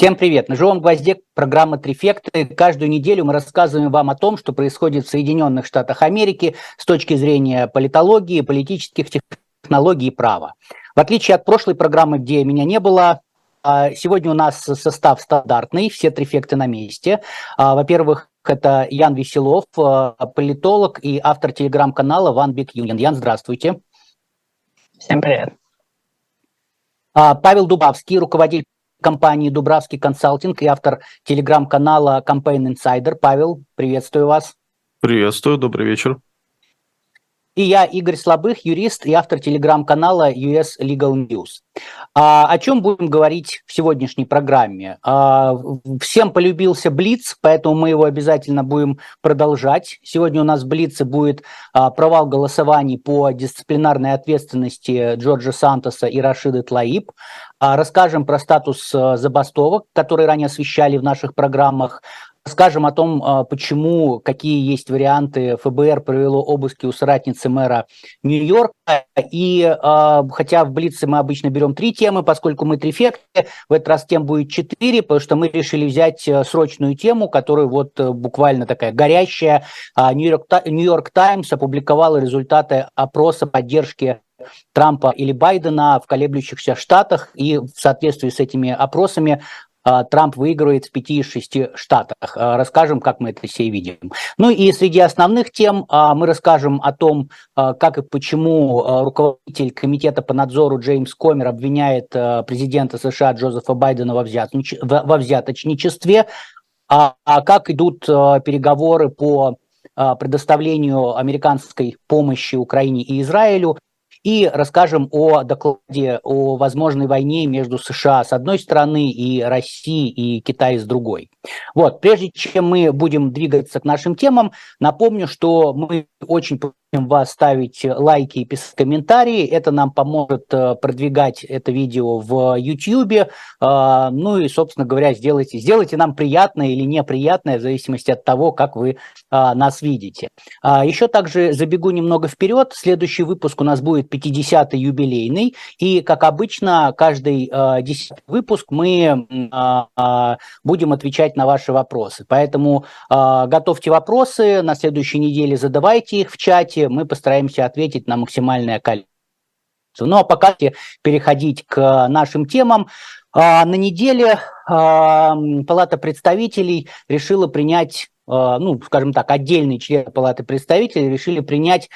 Всем привет! На живом гвозде программа «Трефекты». Каждую неделю мы рассказываем вам о том, что происходит в Соединенных Штатах Америки с точки зрения политологии, политических технологий и права. В отличие от прошлой программы, где меня не было, а, сегодня у нас состав стандартный, все трефекты на месте. А, во-первых, это Ян Веселов, а, политолог и автор телеграм-канала One Big Union. Ян, здравствуйте. Всем привет. Павел Дубавский, руководитель компании Дубравский консалтинг и автор телеграм-канала Campaign Insider. Павел, приветствую вас. Приветствую, добрый вечер. И я, Игорь Слабых, юрист и автор телеграм-канала US Legal News. А, о чем будем говорить в сегодняшней программе? А, всем полюбился Блиц, поэтому мы его обязательно будем продолжать. Сегодня у нас в Блице будет а, провал голосований по дисциплинарной ответственности Джорджа Сантоса и Рашиды Тлаиб. А, расскажем про статус а, забастовок, которые ранее освещали в наших программах. Скажем о том, а, почему, какие есть варианты. ФБР провело обыски у соратницы мэра Нью-Йорка. И а, хотя в Блице мы обычно берем три темы, поскольку мы трифекты, в этот раз тем будет четыре, потому что мы решили взять э, срочную тему, которую вот э, буквально такая горящая. Нью-Йорк Таймс опубликовала результаты опроса поддержки Трампа или Байдена в колеблющихся штатах, и в соответствии с этими опросами а, Трамп выигрывает в 5 из 6 штатах. А, расскажем, как мы это все видим. Ну и среди основных тем а, мы расскажем о том, как и почему руководитель комитета по надзору Джеймс Комер обвиняет президента США Джозефа Байдена во, взяточничестве, а как идут переговоры по предоставлению американской помощи Украине и Израилю, и расскажем о докладе о возможной войне между США с одной стороны и Россией и Китаем с другой. Вот, прежде чем мы будем двигаться к нашим темам, напомню, что мы очень вас ставить лайки и писать комментарии. Это нам поможет э, продвигать это видео в YouTube. А, ну и, собственно говоря, сделайте, сделайте нам приятное или неприятное, в зависимости от того, как вы а, нас видите. А, еще также забегу немного вперед. Следующий выпуск у нас будет 50-й юбилейный. И, как обычно, каждый 10 выпуск мы будем отвечать на ваши вопросы. Поэтому готовьте вопросы, на следующей неделе задавайте их в чате давайте мы постараемся ответить на максимальное количество. Ну а пока переходить к нашим темам. А, на неделе а, Палата представителей решила принять а, ну, скажем так, отдельные члены Палаты представителей решили принять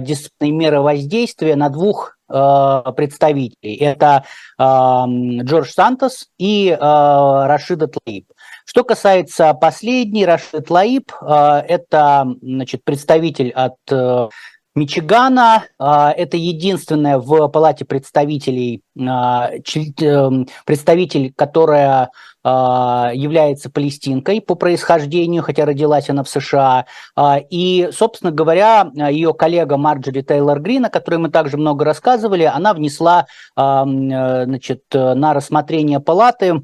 дисциплинарные меры воздействия на двух представителей. Это Джордж Сантос и Рашида Тлаиб. Что касается последней, Рашид Лаиб, э, это значит, представитель от э, Мичигана. Э, это единственная в Палате представителей представитель, которая является палестинкой по происхождению, хотя родилась она в США. И, собственно говоря, ее коллега Марджори Тейлор Грин, о которой мы также много рассказывали, она внесла значит, на рассмотрение палаты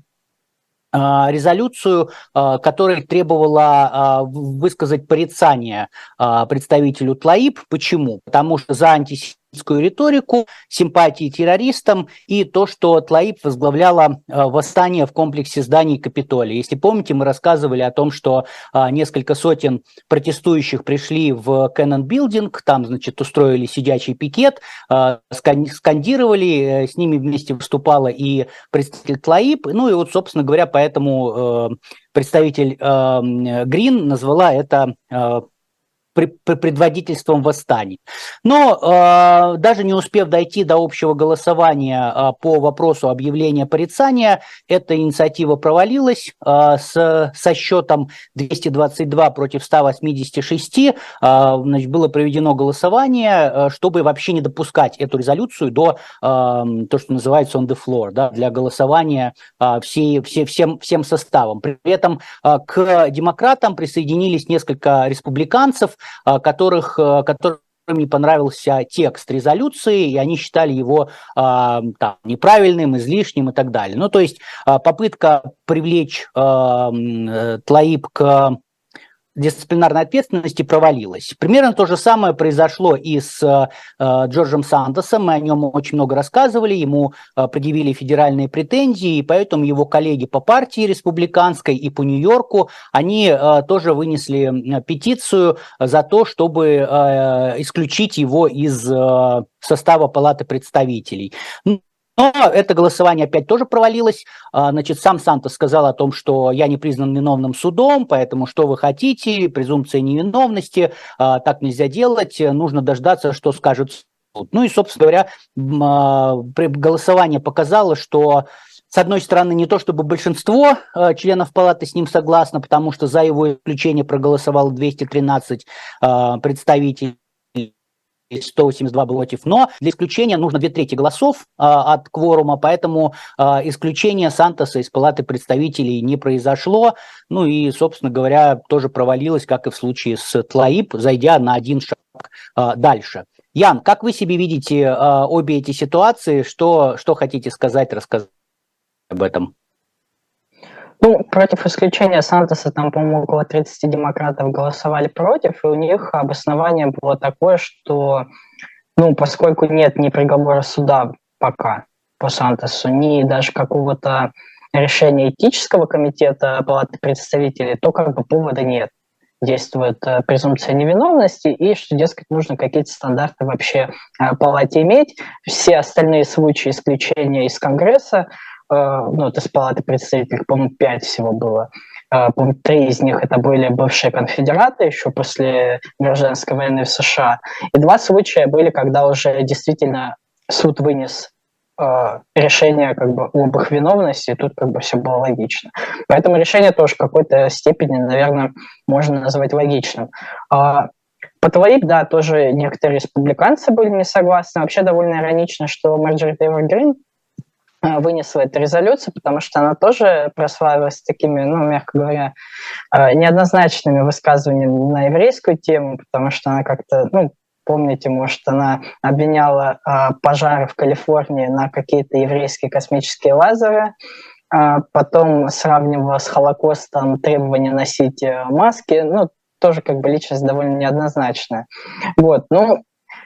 резолюцию, а, которая требовала а, высказать порицание представителю Тлаиб. Почему? Потому что за антисемитизм риторику, симпатии террористам и то, что Тлаиб возглавляла э, восстание в комплексе зданий Капитолия. Если помните, мы рассказывали о том, что э, несколько сотен протестующих пришли в Кэннон Билдинг, там, значит, устроили сидячий пикет, э, скандировали, с ними вместе выступала и представитель Тлаиб, ну и вот, собственно говоря, поэтому представитель Грин назвала это предводительством восстаний. Но э, даже не успев дойти до общего голосования э, по вопросу объявления порицания, эта инициатива провалилась э, с, со счетом 222 против 186. Э, значит, было проведено голосование, чтобы вообще не допускать эту резолюцию до э, то, что называется on the floor, да, для голосования э, всей, все, всем, всем составом. При этом к демократам присоединились несколько республиканцев, а, которых, а, которым не понравился текст резолюции, и они считали его а, там, неправильным, излишним и так далее. Ну, то есть попытка привлечь Тлаиб к дисциплинарной ответственности провалилась. Примерно то же самое произошло и с э, Джорджем Сантосом. Мы о нем очень много рассказывали. Ему э, предъявили федеральные претензии, и поэтому его коллеги по партии республиканской и по Нью-Йорку, они э, тоже вынесли петицию за то, чтобы э, исключить его из э, состава Палаты представителей. Но это голосование опять тоже провалилось. А, значит, сам Сантос сказал о том, что я не признан виновным судом, поэтому что вы хотите, презумпция невиновности, а, так нельзя делать, нужно дождаться, что скажет суд. Ну и, собственно говоря, а, голосование показало, что с одной стороны, не то чтобы большинство членов палаты с ним согласно, потому что за его исключение проголосовало 213 представителей 182 было против, но для исключения нужно две трети голосов а, от кворума, поэтому а, исключение Сантоса из Палаты представителей не произошло, ну и, собственно говоря, тоже провалилось, как и в случае с Тлаиб, зайдя на один шаг а, дальше. Ян, как вы себе видите а, обе эти ситуации, что, что хотите сказать, рассказать об этом? Ну, против исключения Сантоса там, по-моему, около 30 демократов голосовали против, и у них обоснование было такое, что, ну, поскольку нет ни приговора суда пока по Сантосу, ни даже какого-то решения этического комитета Палаты представителей, то как бы повода нет. Действует э, презумпция невиновности, и что, дескать, нужно какие-то стандарты вообще э, палате иметь. Все остальные случаи исключения из Конгресса ну, это с палаты представителей, по-моему, пять всего было. Э, по-моему, три из них это были бывшие конфедераты еще после гражданской войны в США. И два случая были, когда уже действительно суд вынес э, решение как бы об их виновности, и тут как бы все было логично. Поэтому решение тоже в какой-то степени, наверное, можно назвать логичным. А, по Твоик, да, тоже некоторые республиканцы были не согласны. Вообще довольно иронично, что Марджори Тейлор Грин Э, вынесла эту резолюцию, потому что она тоже прославилась такими, ну, мягко говоря, э, неоднозначными высказываниями на еврейскую тему, потому что она как-то, ну, помните, может, она обвиняла э, пожары в Калифорнии на какие-то еврейские космические лазеры, потом сравнивала с Холокостом требования носить маски, ну, тоже как бы личность довольно неоднозначная. Вот, ну,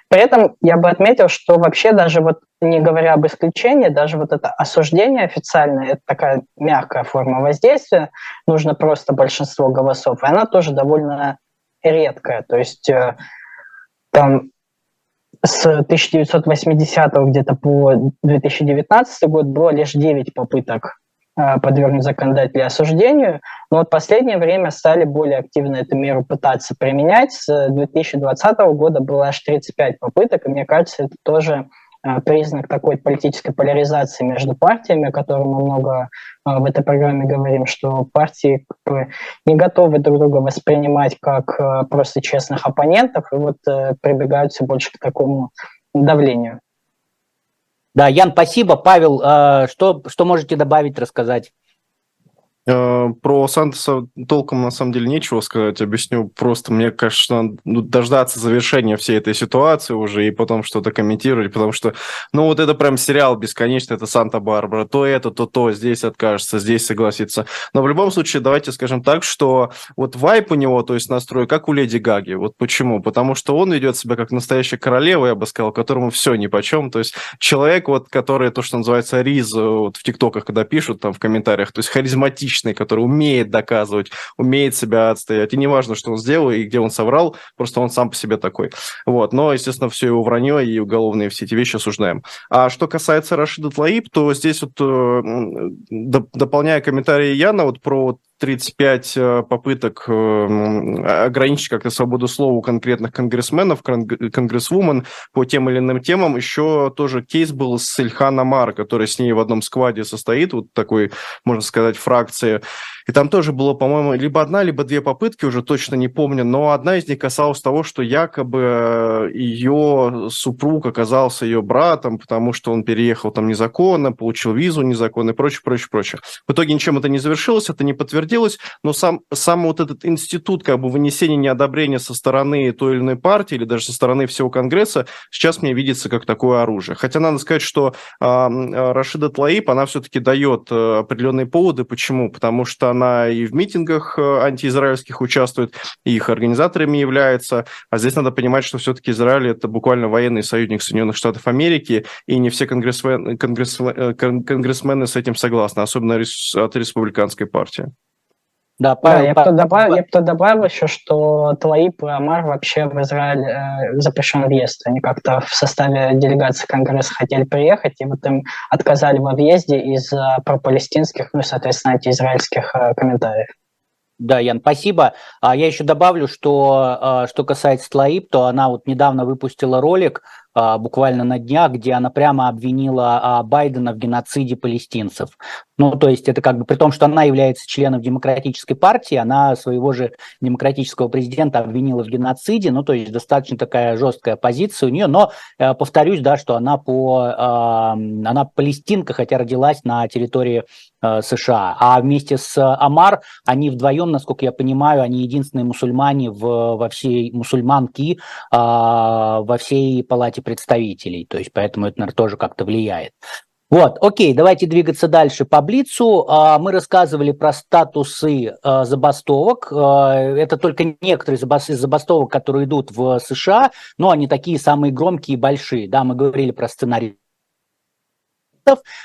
при этом я бы отметил, что вообще даже вот не говоря об исключении, даже вот это осуждение официальное, это такая мягкая форма воздействия, нужно просто большинство голосов, и она тоже довольно редкая. То есть э, там с 1980 где-то по 2019 год было лишь 9 попыток Э, подвергнут законодателей осуждению. Но вот последнее время стали более активно эту меру пытаться применять. С 2020 года было аж 35 попыток, и мне кажется, это тоже э, признак такой политической поляризации между партиями, о которой мы много э, в этой программе говорим, что партии не готовы друг друга воспринимать как просто честных оппонентов, и вот прибегают все больше к такому давлению. Да, Ян, спасибо. Павел, э, что, что можете добавить, рассказать? Э, про Сантоса толком на самом деле нечего сказать. Объясню просто. Мне кажется, надо ну, дождаться завершения всей этой ситуации уже и потом что-то комментировать, потому что, ну, вот это прям сериал бесконечный, это Санта-Барбара. То это, то то, здесь откажется, здесь согласится. Но в любом случае, давайте скажем так, что вот вайп у него, то есть настрой, как у Леди Гаги. Вот почему? Потому что он ведет себя как настоящая королева, я бы сказал, которому все ни по чем. То есть человек, вот, который, то, что называется, риз, вот в ТикТоках, когда пишут там в комментариях, то есть харизматичный личный, который умеет доказывать, умеет себя отстоять. И неважно, что он сделал и где он соврал, просто он сам по себе такой. Вот. Но, естественно, все его вранье и уголовные все эти вещи осуждаем. А что касается Рашида Тлаиб, то здесь вот, э, дополняя комментарии Яна вот про 35 э, попыток э, ограничить как-то свободу слова у конкретных конгрессменов, конгрессвумен по тем или иным темам. Еще тоже кейс был с Ильхан Амар, который с ней в одном скваде состоит, вот такой, можно сказать, фракции. И там тоже было, по-моему, либо одна, либо две попытки, уже точно не помню, но одна из них касалась того, что якобы ее супруг оказался ее братом, потому что он переехал там незаконно, получил визу незаконно и прочее, прочее, прочее. В итоге ничем это не завершилось, это не подтвердилось, утвердилось, но сам, сам вот этот институт как бы вынесения неодобрения со стороны той или иной партии или даже со стороны всего Конгресса сейчас мне видится как такое оружие. Хотя надо сказать, что э, Рашида Тлаиб, она все-таки дает э, определенные поводы. Почему? Потому что она и в митингах э, антиизраильских участвует, и их организаторами является. А здесь надо понимать, что все-таки Израиль это буквально военный союзник Соединенных Штатов Америки, и не все конгрессмены, конгрессмены, конгрессмены с этим согласны, особенно от республиканской партии. Да, Павел, да, я, бы добавил, я бы добавил еще, что Тлаип и Амар вообще в Израиль э, запрещен въезд. Они как-то в составе делегации Конгресса хотели приехать, и вот им отказали во въезде из-за пропалестинских, ну и, соответственно, антиизраильских э, комментариев. Да, Ян, спасибо. А я еще добавлю, что э, что касается Тлаиб, то она вот недавно выпустила ролик, буквально на днях, где она прямо обвинила а, Байдена в геноциде палестинцев. Ну, то есть это как бы при том, что она является членом демократической партии, она своего же демократического президента обвинила в геноциде, ну, то есть достаточно такая жесткая позиция у нее, но э, повторюсь, да, что она по, она палестинка, хотя родилась на территории США, а вместе с Амар они вдвоем, насколько я понимаю, они единственные мусульмане в, во всей мусульманки во всей палате представителей, то есть поэтому это, наверное, тоже как-то влияет. Вот, окей, давайте двигаться дальше по Блицу. А, мы рассказывали про статусы а, забастовок. А, это только некоторые из забастовок, которые идут в США, но они такие самые громкие и большие. Да, мы говорили про сценарий,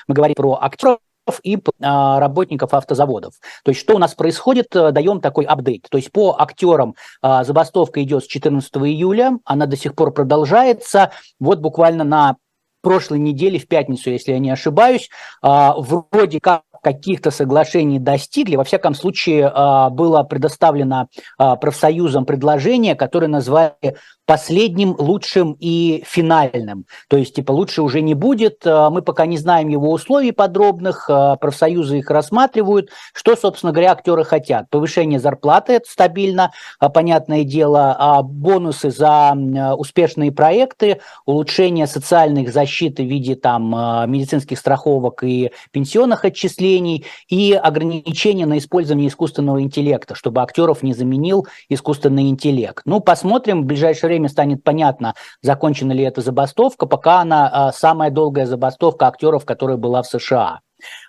мы говорили про актеров, и работников автозаводов. То есть что у нас происходит, даем такой апдейт. То есть по актерам забастовка идет с 14 июля, она до сих пор продолжается. Вот буквально на прошлой неделе, в пятницу, если я не ошибаюсь, вроде как каких-то соглашений достигли. Во всяком случае, было предоставлено профсоюзам предложение, которое назвали последним, лучшим и финальным. То есть, типа, лучше уже не будет, э, мы пока не знаем его условий подробных, профсоюзы их рассматривают. Что, собственно говоря, актеры хотят? Повышение зарплаты, это стабильно, понятное дело, а бонусы за успешные проекты, улучшение социальных защиты в виде там медицинских страховок и пенсионных отчислений и ограничения на использование искусственного интеллекта, чтобы актеров не заменил искусственный интеллект. Ну, посмотрим в ближайшее время станет понятно, закончена ли эта забастовка, пока она а, самая долгая забастовка актеров, которая была в США.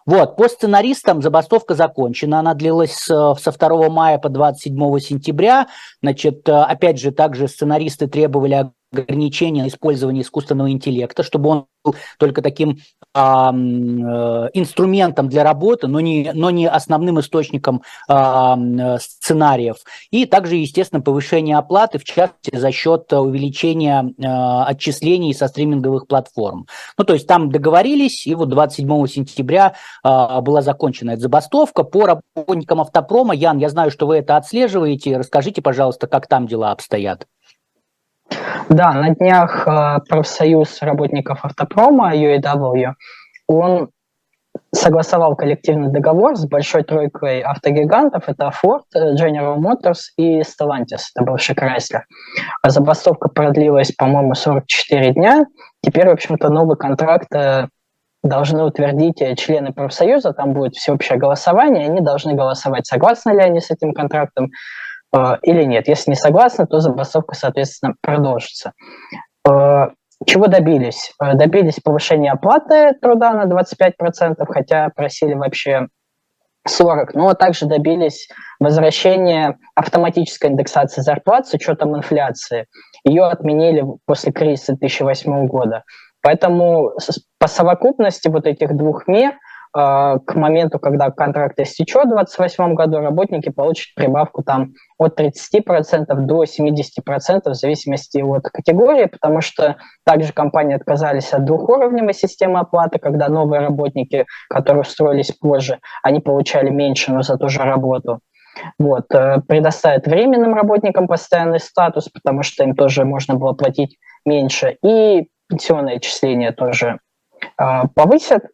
Вот, по сценаристам забастовка закончена, она длилась со 2 мая по 27 сентября. Значит, опять же, также сценаристы требовали ограничения на использование искусственного интеллекта, чтобы он был только таким инструментом для работы, но не, но не основным источником а, сценариев. И также, естественно, повышение оплаты, в частности, за счет увеличения а, отчислений со стриминговых платформ. Ну, то есть там договорились, и вот 27 сентября а, была закончена эта забастовка. По работникам автопрома, Ян, я знаю, что вы это отслеживаете. Расскажите, пожалуйста, как там дела обстоят. Да, на днях э, профсоюз работников автопрома UAW, он согласовал коллективный договор с большой тройкой автогигантов. Это Ford, General Motors и Stellantis, это бывший Chrysler. А забастовка продлилась, по-моему, 44 дня. Теперь, в общем-то, новый контракт э, должны утвердить члены профсоюза, там будет всеобщее голосование, они должны голосовать, согласны ли они с этим контрактом, Э, или нет. Если не согласны, то забастовка, соответственно, продолжится. Э, чего добились? Э, добились повышения оплаты труда на 25%, хотя просили вообще 40, но также добились возвращения автоматической индексации зарплат с учетом инфляции. Ее отменили после кризиса 2008 года. Поэтому по совокупности вот этих двух мер – а, к моменту, когда контракт истечет в 2028 году, работники получат прибавку там от 30% до 70% в зависимости от категории, потому что также компании отказались от двухуровневой системы оплаты, когда новые работники, которые устроились позже, они получали меньше, но за ту же работу. Вот. Э, предоставят временным работникам постоянный статус, потому что им тоже можно было платить меньше, и пенсионные отчисления тоже э, повысят.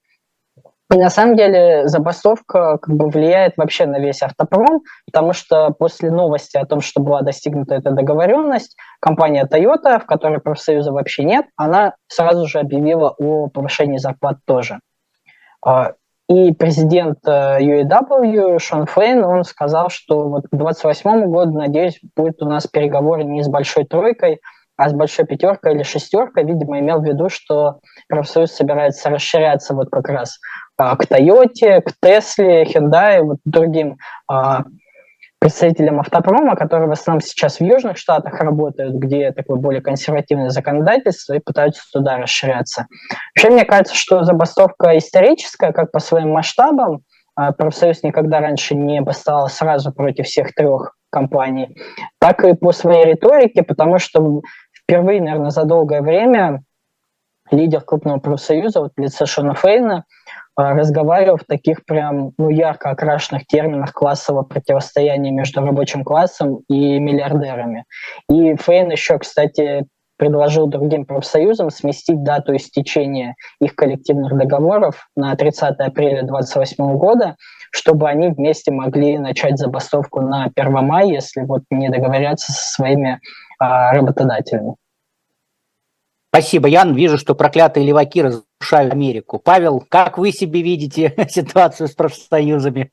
И на самом деле забастовка как бы влияет вообще на весь автопром, потому что после новости о том, что была достигнута эта договоренность, компания Toyota, в которой профсоюза вообще нет, она сразу же объявила о повышении зарплат тоже. А, И президент UAW Шон Фейн, он сказал, что вот к 28 году, надеюсь, будет у нас переговоры не с большой тройкой, а с большой пятеркой или шестеркой, видимо, имел в виду, что профсоюз собирается расширяться вот как раз а, к Тойоте, к Тесле, Hyundai, вот другим а, представителям автопрома, которые в основном сейчас в Южных Штатах работают, где такое более консервативное законодательство, и пытаются туда расширяться. Вообще, мне кажется, что забастовка историческая, как по своим масштабам, а, профсоюз никогда раньше не восставал сразу против всех трех компаний, так и по своей риторике, потому что впервые, наверное, за долгое время лидер крупного профсоюза, вот в Шона Фейна, а, разговаривал в таких прям ну, ярко окрашенных терминах классового противостояния между рабочим классом и миллиардерами. И Фейн еще, кстати, предложил другим профсоюзам сместить дату истечения их коллективных договоров на 30 апреля 2028 года, чтобы они вместе могли начать забастовку на 1 мая, если вот не договорятся со своими работодателями. Спасибо, Ян. Вижу, что проклятые леваки разрушают Америку. Павел, как вы себе видите ситуацию с профсоюзами?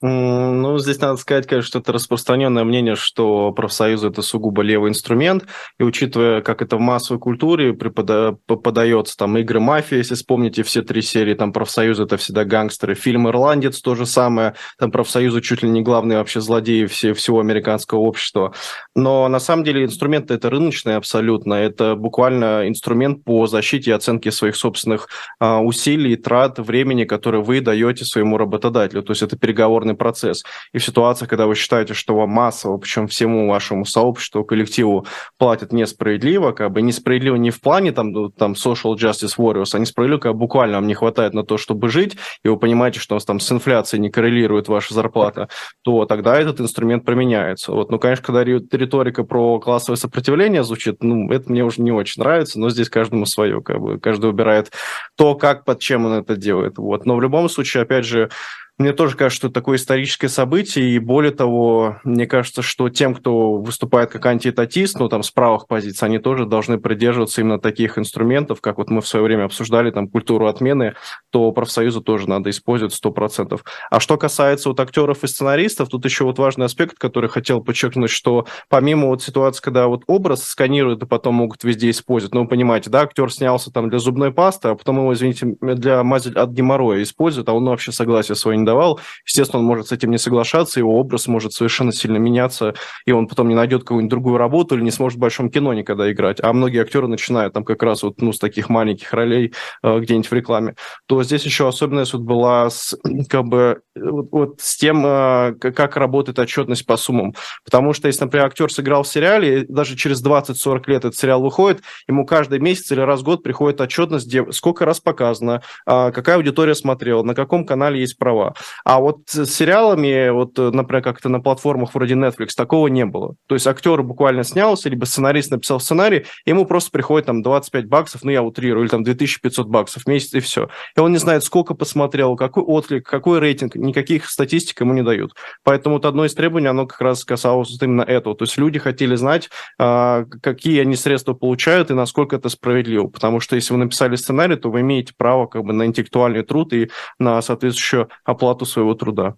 Ну, здесь надо сказать, конечно, что это распространенное мнение, что профсоюзы – это сугубо левый инструмент, и учитывая, как это в массовой культуре препода... подается, там, игры мафии, если вспомните все три серии, там, профсоюзы – это всегда гангстеры, фильм «Ирландец» – то же самое, там, профсоюзы чуть ли не главные вообще злодеи все, всего американского общества. Но на самом деле инструмент это рыночный абсолютно, это буквально инструмент по защите и оценке своих собственных а, усилий, трат, времени, которые вы даете своему работодателю, то есть это переговорный переговорный процесс. И в ситуациях, когда вы считаете, что вам массово, причем всему вашему сообществу, коллективу платят несправедливо, как бы несправедливо не в плане там, ну, там social justice warriors, а несправедливо, когда буквально вам не хватает на то, чтобы жить, и вы понимаете, что у вас там с инфляцией не коррелирует ваша зарплата, то тогда этот инструмент применяется. Вот, ну, конечно, когда риторика про классовое сопротивление звучит, ну, это мне уже не очень нравится, но здесь каждому свое, как бы каждый выбирает то, как, под чем он это делает. Вот. Но в любом случае, опять же, мне тоже кажется, что это такое историческое событие, и более того, мне кажется, что тем, кто выступает как антиэтатист, ну, там, с правых позиций, они тоже должны придерживаться именно таких инструментов, как вот мы в свое время обсуждали, там, культуру отмены, то профсоюзу тоже надо использовать 100%. А что касается вот актеров и сценаристов, тут еще вот важный аспект, который хотел подчеркнуть, что помимо вот ситуации, когда вот образ сканируют и потом могут везде использовать, ну, вы понимаете, да, актер снялся там для зубной пасты, а потом его, извините, для мази от геморроя используют, а он вообще согласие свое не давал, естественно, он может с этим не соглашаться, его образ может совершенно сильно меняться, и он потом не найдет какую-нибудь другую работу или не сможет в большом кино никогда играть. А многие актеры начинают там как раз вот, ну, с таких маленьких ролей э, где-нибудь в рекламе. То здесь еще особенность вот была с, как бы, вот, вот с тем, э, как работает отчетность по суммам. Потому что если, например, актер сыграл в сериале, даже через 20-40 лет этот сериал выходит, ему каждый месяц или раз в год приходит отчетность, где сколько раз показано, э, какая аудитория смотрела, на каком канале есть права. А вот с сериалами, вот, э, например, как-то на платформах вроде Netflix, такого не было. То есть актер буквально снялся, либо сценарист написал сценарий, ему просто приходит там 25 баксов, ну я утрирую, или там 2500 баксов в месяц, и все. И он не знает, сколько посмотрел, какой отклик, какой рейтинг, никаких статистик ему не дают. Поэтому вот одно из требований, оно как раз касалось именно этого. То есть люди хотели знать, а, какие они средства получают и насколько это справедливо. Потому что если вы написали сценарий, то вы имеете право как бы на интеллектуальный труд и на соответствующую оплату своего своего труда.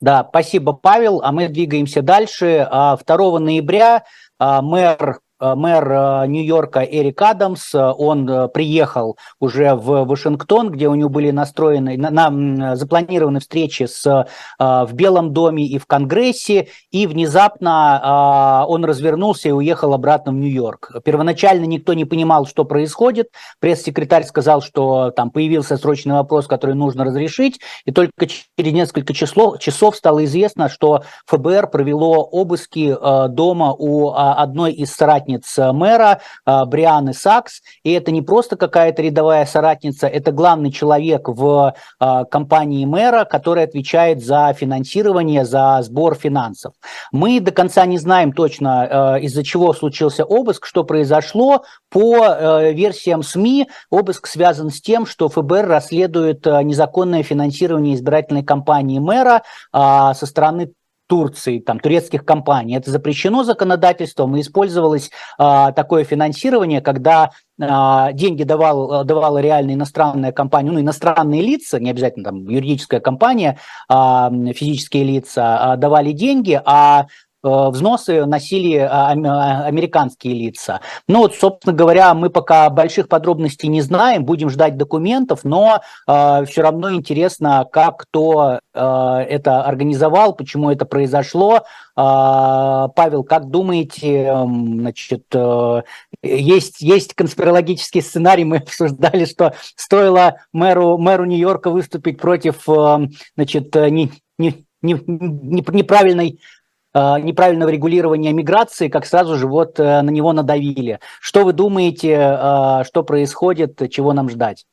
Да, спасибо, Павел. А мы двигаемся дальше. 2 а, ноября а, мэр мэр э, Нью-Йорка Эрик Адамс, э, он приехал уже в Вашингтон, где у него были настроены, на, на, запланированы встречи с, в Белом доме и в Конгрессе, и внезапно он развернулся и уехал обратно в Нью-Йорк. Первоначально никто не понимал, что происходит. Пресс-секретарь сказал, что там появился срочный вопрос, который нужно разрешить, и только через несколько число, часов стало известно, что ФБР провело обыски дома у одной из соратниц соратниц мэра а, Брианы Сакс, и это не просто какая-то рядовая соратница, это главный человек в а, компании мэра, который отвечает за финансирование, за сбор финансов. Мы до конца не знаем точно, а, из-за чего случился обыск, что произошло. По версиям СМИ обыск связан с тем, что ФБР расследует незаконное финансирование избирательной кампании мэра со стороны Турции, там, турецких компаний. Это запрещено законодательством и использовалось а, такое финансирование, когда а, деньги давал, давала реальная иностранная компания, ну, иностранные лица, не обязательно там юридическая компания, а, физические лица, а, давали деньги, а взносы носили а, а, американские лица. Ну вот, собственно говоря, мы пока больших подробностей не знаем, будем ждать документов, но э, все равно интересно, как кто э, это организовал, почему это произошло. Э, Павел, как думаете, значит, э, есть, есть конспирологический сценарий, мы обсуждали, что стоило мэру, мэру Нью-Йорка выступить против э, значит, не, не, не, неправильной Э, неправильного регулирования миграции, как сразу же вот э, на него надавили. Что вы думаете, э, что происходит, чего нам ждать?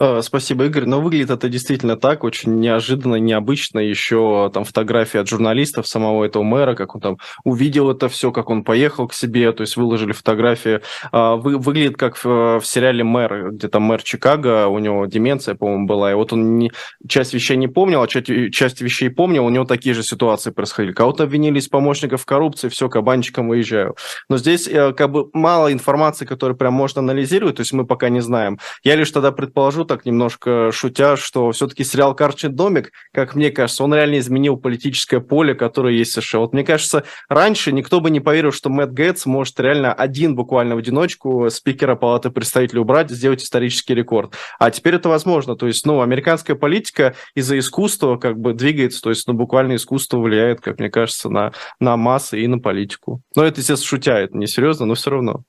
Э, спасибо, Игорь. Но выглядит это действительно так, очень неожиданно, необычно. Еще там фотографии от журналистов самого этого мэра, как он там увидел это все, как он поехал к себе, то есть выложили фотографии. А, вы, выглядит как в, в сериале «Мэр», где там мэр Чикаго, у него деменция, по-моему, была, и вот он не, часть вещей не помнил, а часть, часть вещей помнил, у него такие же ситуации происходили. Кого-то обвинили из помощников в коррупции, все, кабанчиком выезжаю. Но здесь э, как бы мало информации, которую прям можно анализировать, то есть мы пока не знаем. Я лишь тогда предположу, так немножко шутя, что все-таки сериал «Карточный домик», как мне кажется, он реально изменил политическое поле, которое есть в США. Вот мне кажется, раньше никто бы не поверил, что Мэтт Гэтс может реально один буквально в одиночку спикера Палаты представителей убрать, сделать исторический рекорд. А теперь это возможно. То есть, ну, американская политика из-за искусства как бы двигается, то есть, ну, буквально искусство влияет, как мне кажется, на, на массы и на политику. Но это, естественно, шутя, это не серьезно, но все равно.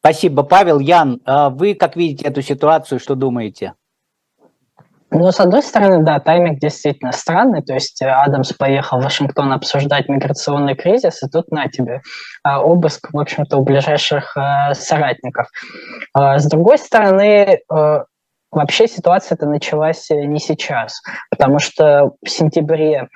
Спасибо, Павел. Ян, а вы как видите эту ситуацию, что думаете? Ну, с одной стороны, да, тайминг действительно странный, то есть э, Адамс поехал в Вашингтон обсуждать миграционный кризис, и тут на тебе а, обыск, в общем-то, у ближайших э, соратников. А, с другой стороны, э, вообще ситуация это началась не сейчас, потому что в сентябре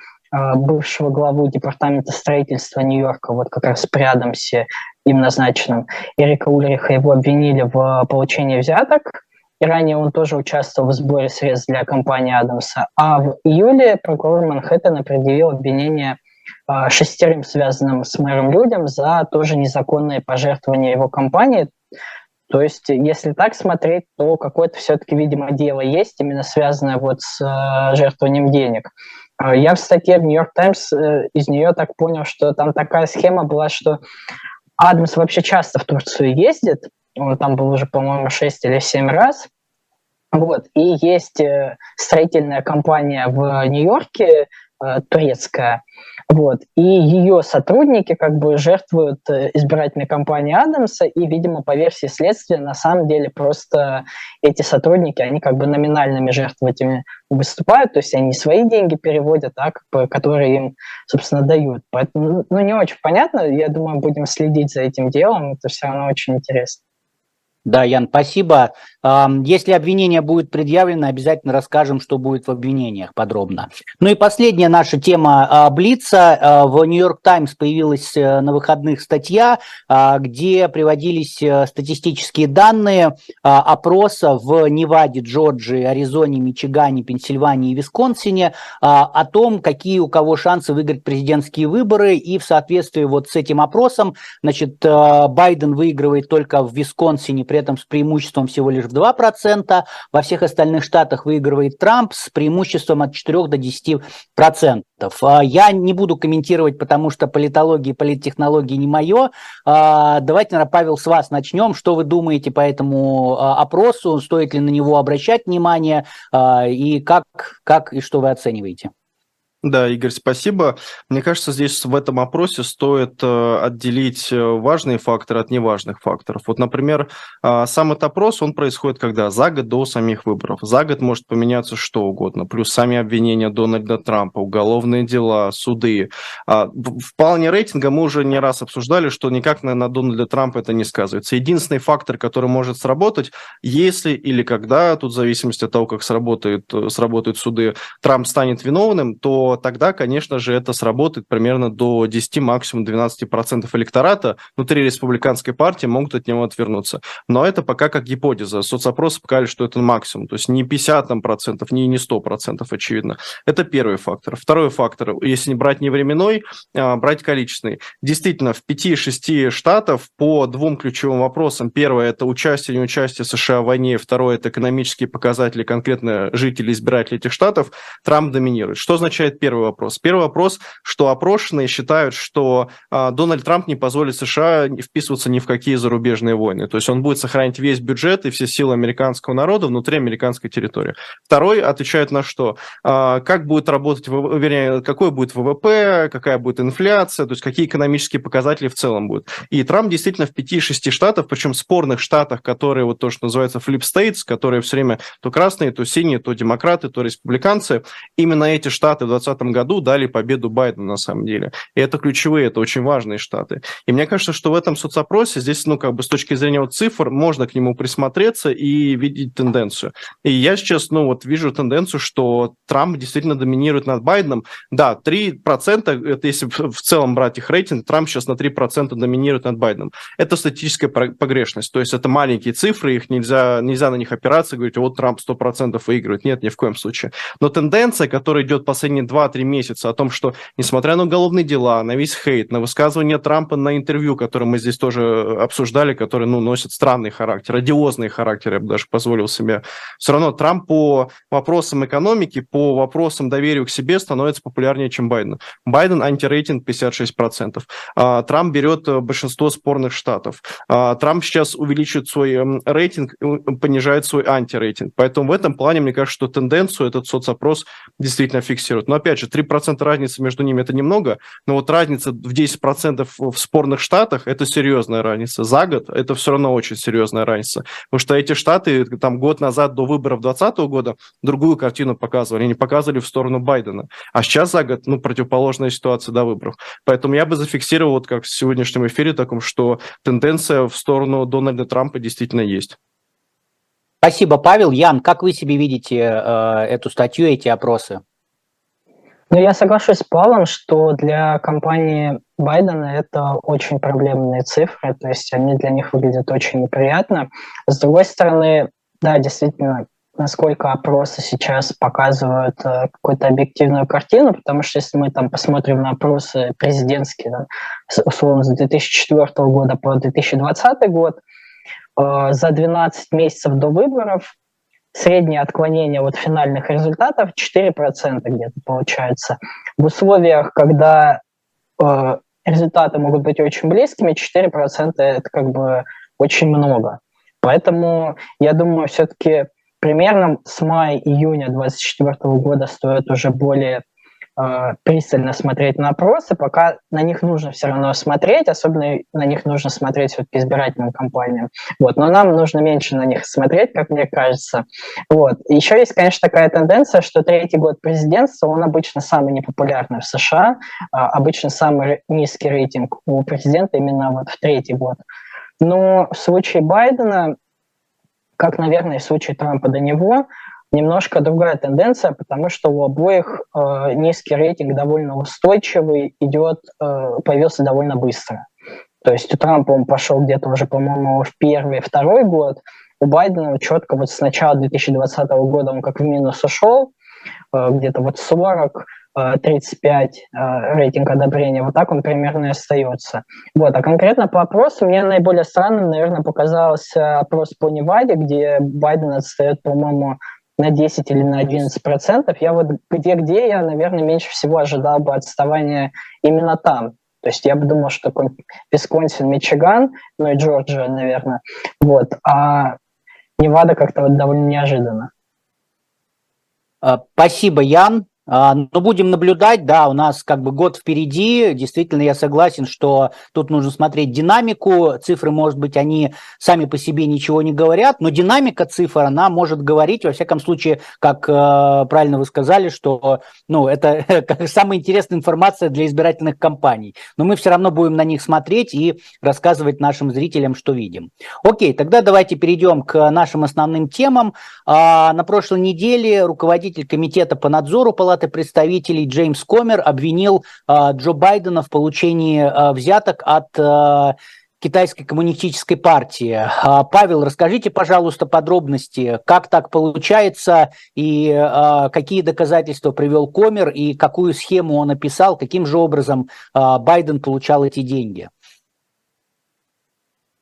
бывшего главу департамента строительства Нью-Йорка, вот как раз при Адамсе, им назначенным, Эрика Ульриха, его обвинили в получении взяток, и ранее он тоже участвовал в сборе средств для компании Адамса. А в июле прокурор Манхэттена предъявил обвинение а, шестерым связанным с мэром людям за тоже незаконное пожертвование его компании. То есть, если так смотреть, то какое-то все-таки, видимо, дело есть, именно связанное вот с э, жертвованием денег. А, я в статье в Нью-Йорк Таймс э, из нее так понял, что там такая схема была, что Адамс вообще часто в Турцию ездит, он там был уже, по-моему, 6 или 7 раз. Вот. И есть э, строительная компания в Нью-Йорке, турецкая, вот. И ее сотрудники как бы жертвуют э, избирательной кампанией Адамса, и, видимо, по версии следствия, на самом деле просто эти сотрудники, они как бы номинальными жертвователями выступают, то есть они свои деньги переводят, а, как бы, которые им, собственно, дают. Поэтому, ну, не очень понятно, я думаю, будем следить за этим делом, это все равно очень интересно. Да, Ян, спасибо. Если обвинение будет предъявлено, обязательно расскажем, что будет в обвинениях подробно. Ну и последняя наша тема а, Блица. А, в Нью-Йорк Таймс появилась э, на выходных статья, а, где приводились э, статистические данные опроса в Неваде, Джорджии, Аризоне, Мичигане, Пенсильвании и Висконсине о том, какие у кого шансы выиграть президентские выборы. И в соответствии вот с этим опросом, значит, Байден выигрывает только в Висконсине при этом с преимуществом всего лишь в 2%. Во всех остальных штатах выигрывает Трамп с преимуществом от 4 до 10%. А я не буду комментировать, потому что политология и политтехнологии не мое. А, давайте, наверное, Павел, с вас начнем. Что вы думаете по этому а, опросу? Стоит ли на него обращать внимание? И как, как и что вы оцениваете? Да, Игорь, спасибо. Мне кажется, здесь в этом опросе стоит э, отделить э, важные факторы от неважных факторов. Вот, например, э, сам этот опрос, он происходит когда? За год до самих выборов. За год может поменяться что угодно. Плюс сами обвинения Дональда Трампа, уголовные дела, суды. А, в плане рейтинга мы уже не раз обсуждали, что никак на, на Дональда Трампа это не сказывается. Единственный фактор, который может сработать, если или когда, тут в зависимости от того, как сработает, сработают суды, Трамп станет виновным, то то тогда, конечно же, это сработает примерно до 10, максимум 12% электората внутри республиканской партии могут от него отвернуться. Но это пока как гипотеза. Соцопросы показали, что это максимум. То есть не 50 там, процентов, не, не 100 процентов, очевидно. Это первый фактор. Второй фактор, если не брать не временной, а брать количественный. Действительно, в 5-6 штатов по двум ключевым вопросам. Первое – это участие, не участие США в войне. Второе – это экономические показатели конкретно жителей, избирателей этих штатов. Трамп доминирует. Что означает первый вопрос? Первый вопрос, что опрошенные считают, что а, Дональд Трамп не позволит США вписываться ни в какие зарубежные войны. То есть он будет сохранять весь бюджет и все силы американского народа внутри американской территории. Второй отвечает на что? А, как будет работать, вернее, какой будет ВВП, какая будет инфляция, то есть какие экономические показатели в целом будут. И Трамп действительно в 5-6 штатах, причем спорных штатах, которые вот то, что называется flip states, которые все время то красные, то синие, то демократы, то республиканцы, именно эти штаты в 2020 году дали победу Байдену на самом деле. И это ключевые, это очень важные штаты. И мне кажется, что в этом соцопросе здесь, ну, как бы с точки зрения вот цифр, можно к нему присмотреться и видеть тенденцию. И я сейчас, ну, вот вижу тенденцию, что Трамп действительно доминирует над Байденом. Да, 3%, это если в целом брать их рейтинг, Трамп сейчас на 3% доминирует над Байденом. Это статистическая погрешность, то есть это маленькие цифры, их нельзя, нельзя на них опираться, говорить, вот Трамп 100% выигрывает. Нет, ни в коем случае. Но тенденция, которая идет последние 2-3 месяца о том, что, несмотря на уголовные дела, на весь хейт, на высказывание Трампа на интервью, которое мы здесь тоже обсуждали, которые, ну, носят странный характер, одиозный характер, я бы даже позволил себе. Все равно Трамп по вопросам экономики, по вопросам доверия к себе становится популярнее, чем Байден. Байден антирейтинг 56%. А, Трамп берет э, большинство спорных штатов. А, Трамп сейчас увеличивает свой эм, рейтинг, понижает свой антирейтинг. Поэтому в этом плане, мне кажется, что тенденцию этот соцопрос действительно фиксирует. Но опять же, 3% разницы между ними это немного, но вот разница в 10% в спорных штатах это серьезная разница. За год это все равно очень серьезная разница. Потому что эти штаты там год назад до выборов 2020 года другую картину показывали. Они показывали в сторону Байдена. А сейчас за год, ну, противоположная ситуация до выборов. Поэтому я бы зафиксировал, вот как в сегодняшнем эфире, таком, что тенденция в сторону Дональда Трампа действительно есть. Спасибо, Павел. Ян, как вы себе видите э, эту статью, эти опросы? Ну, я соглашусь с Павлом, что для компании Байдена это очень проблемные цифры, то есть они для них выглядят очень неприятно. С другой стороны, да, действительно, насколько опросы сейчас показывают э, какую-то объективную картину, потому что если мы там посмотрим на опросы президентские, да, условно, с 2004 года по 2020 год, Э, за 12 месяцев до выборов среднее отклонение от финальных результатов 4% где-то получается. В условиях, когда э, результаты могут быть очень близкими, 4% это как бы очень много. Поэтому я думаю, все-таки примерно с мая-июня 2024 года стоит уже более э, пристально смотреть на опросы, пока на них нужно все равно смотреть, особенно на них нужно смотреть все-таки избирательным кампаниям. Вот. Но нам нужно меньше на них смотреть, как мне кажется. Вот. Еще есть, конечно, такая тенденция, что третий год президентства, он обычно самый непопулярный в США, а обычно самый низкий рейтинг у президента именно вот в третий год. Но в случае Байдена, как, наверное, в случае Трампа до него, немножко другая тенденция, потому что у обоих э, низкий рейтинг довольно устойчивый, идет, э, появился довольно быстро. То есть у Трампа он пошел где-то уже, по-моему, в первый, второй год, у Байдена четко вот с начала 2020 года он как в минус ушел, э, где-то вот 40, 35 э, э, рейтинг одобрения, вот так он примерно и остается. Вот, а конкретно по опросу мне наиболее странным, наверное, показался опрос по Неваде, где Байден отстает, по-моему, на 10 или на 11 процентов, я вот где-где я, наверное, меньше всего ожидал бы отставания именно там. То есть я бы думал, что Висконсин, Мичиган, ну и Джорджия, наверное. Вот. А Невада как-то вот довольно неожиданно. А, спасибо, Ян. А, но будем наблюдать, да, у нас как бы год впереди. Действительно, я согласен, что тут нужно смотреть динамику. Цифры, может быть, они сами по себе ничего не говорят, но динамика цифр, она может говорить, во всяком случае, как э, правильно вы сказали, что ну, это как самая интересная информация для избирательных кампаний. Но мы все равно будем на них смотреть и рассказывать нашим зрителям, что видим. Окей, тогда давайте перейдем к нашим основным темам. А, на прошлой неделе руководитель комитета по надзору положения Палаты представителей Джеймс Комер обвинил Джо Байдена в получении взяток от Китайской коммунистической партии. Павел, расскажите, пожалуйста, подробности, как так получается и какие доказательства привел Комер и какую схему он описал, каким же образом Байден получал эти деньги.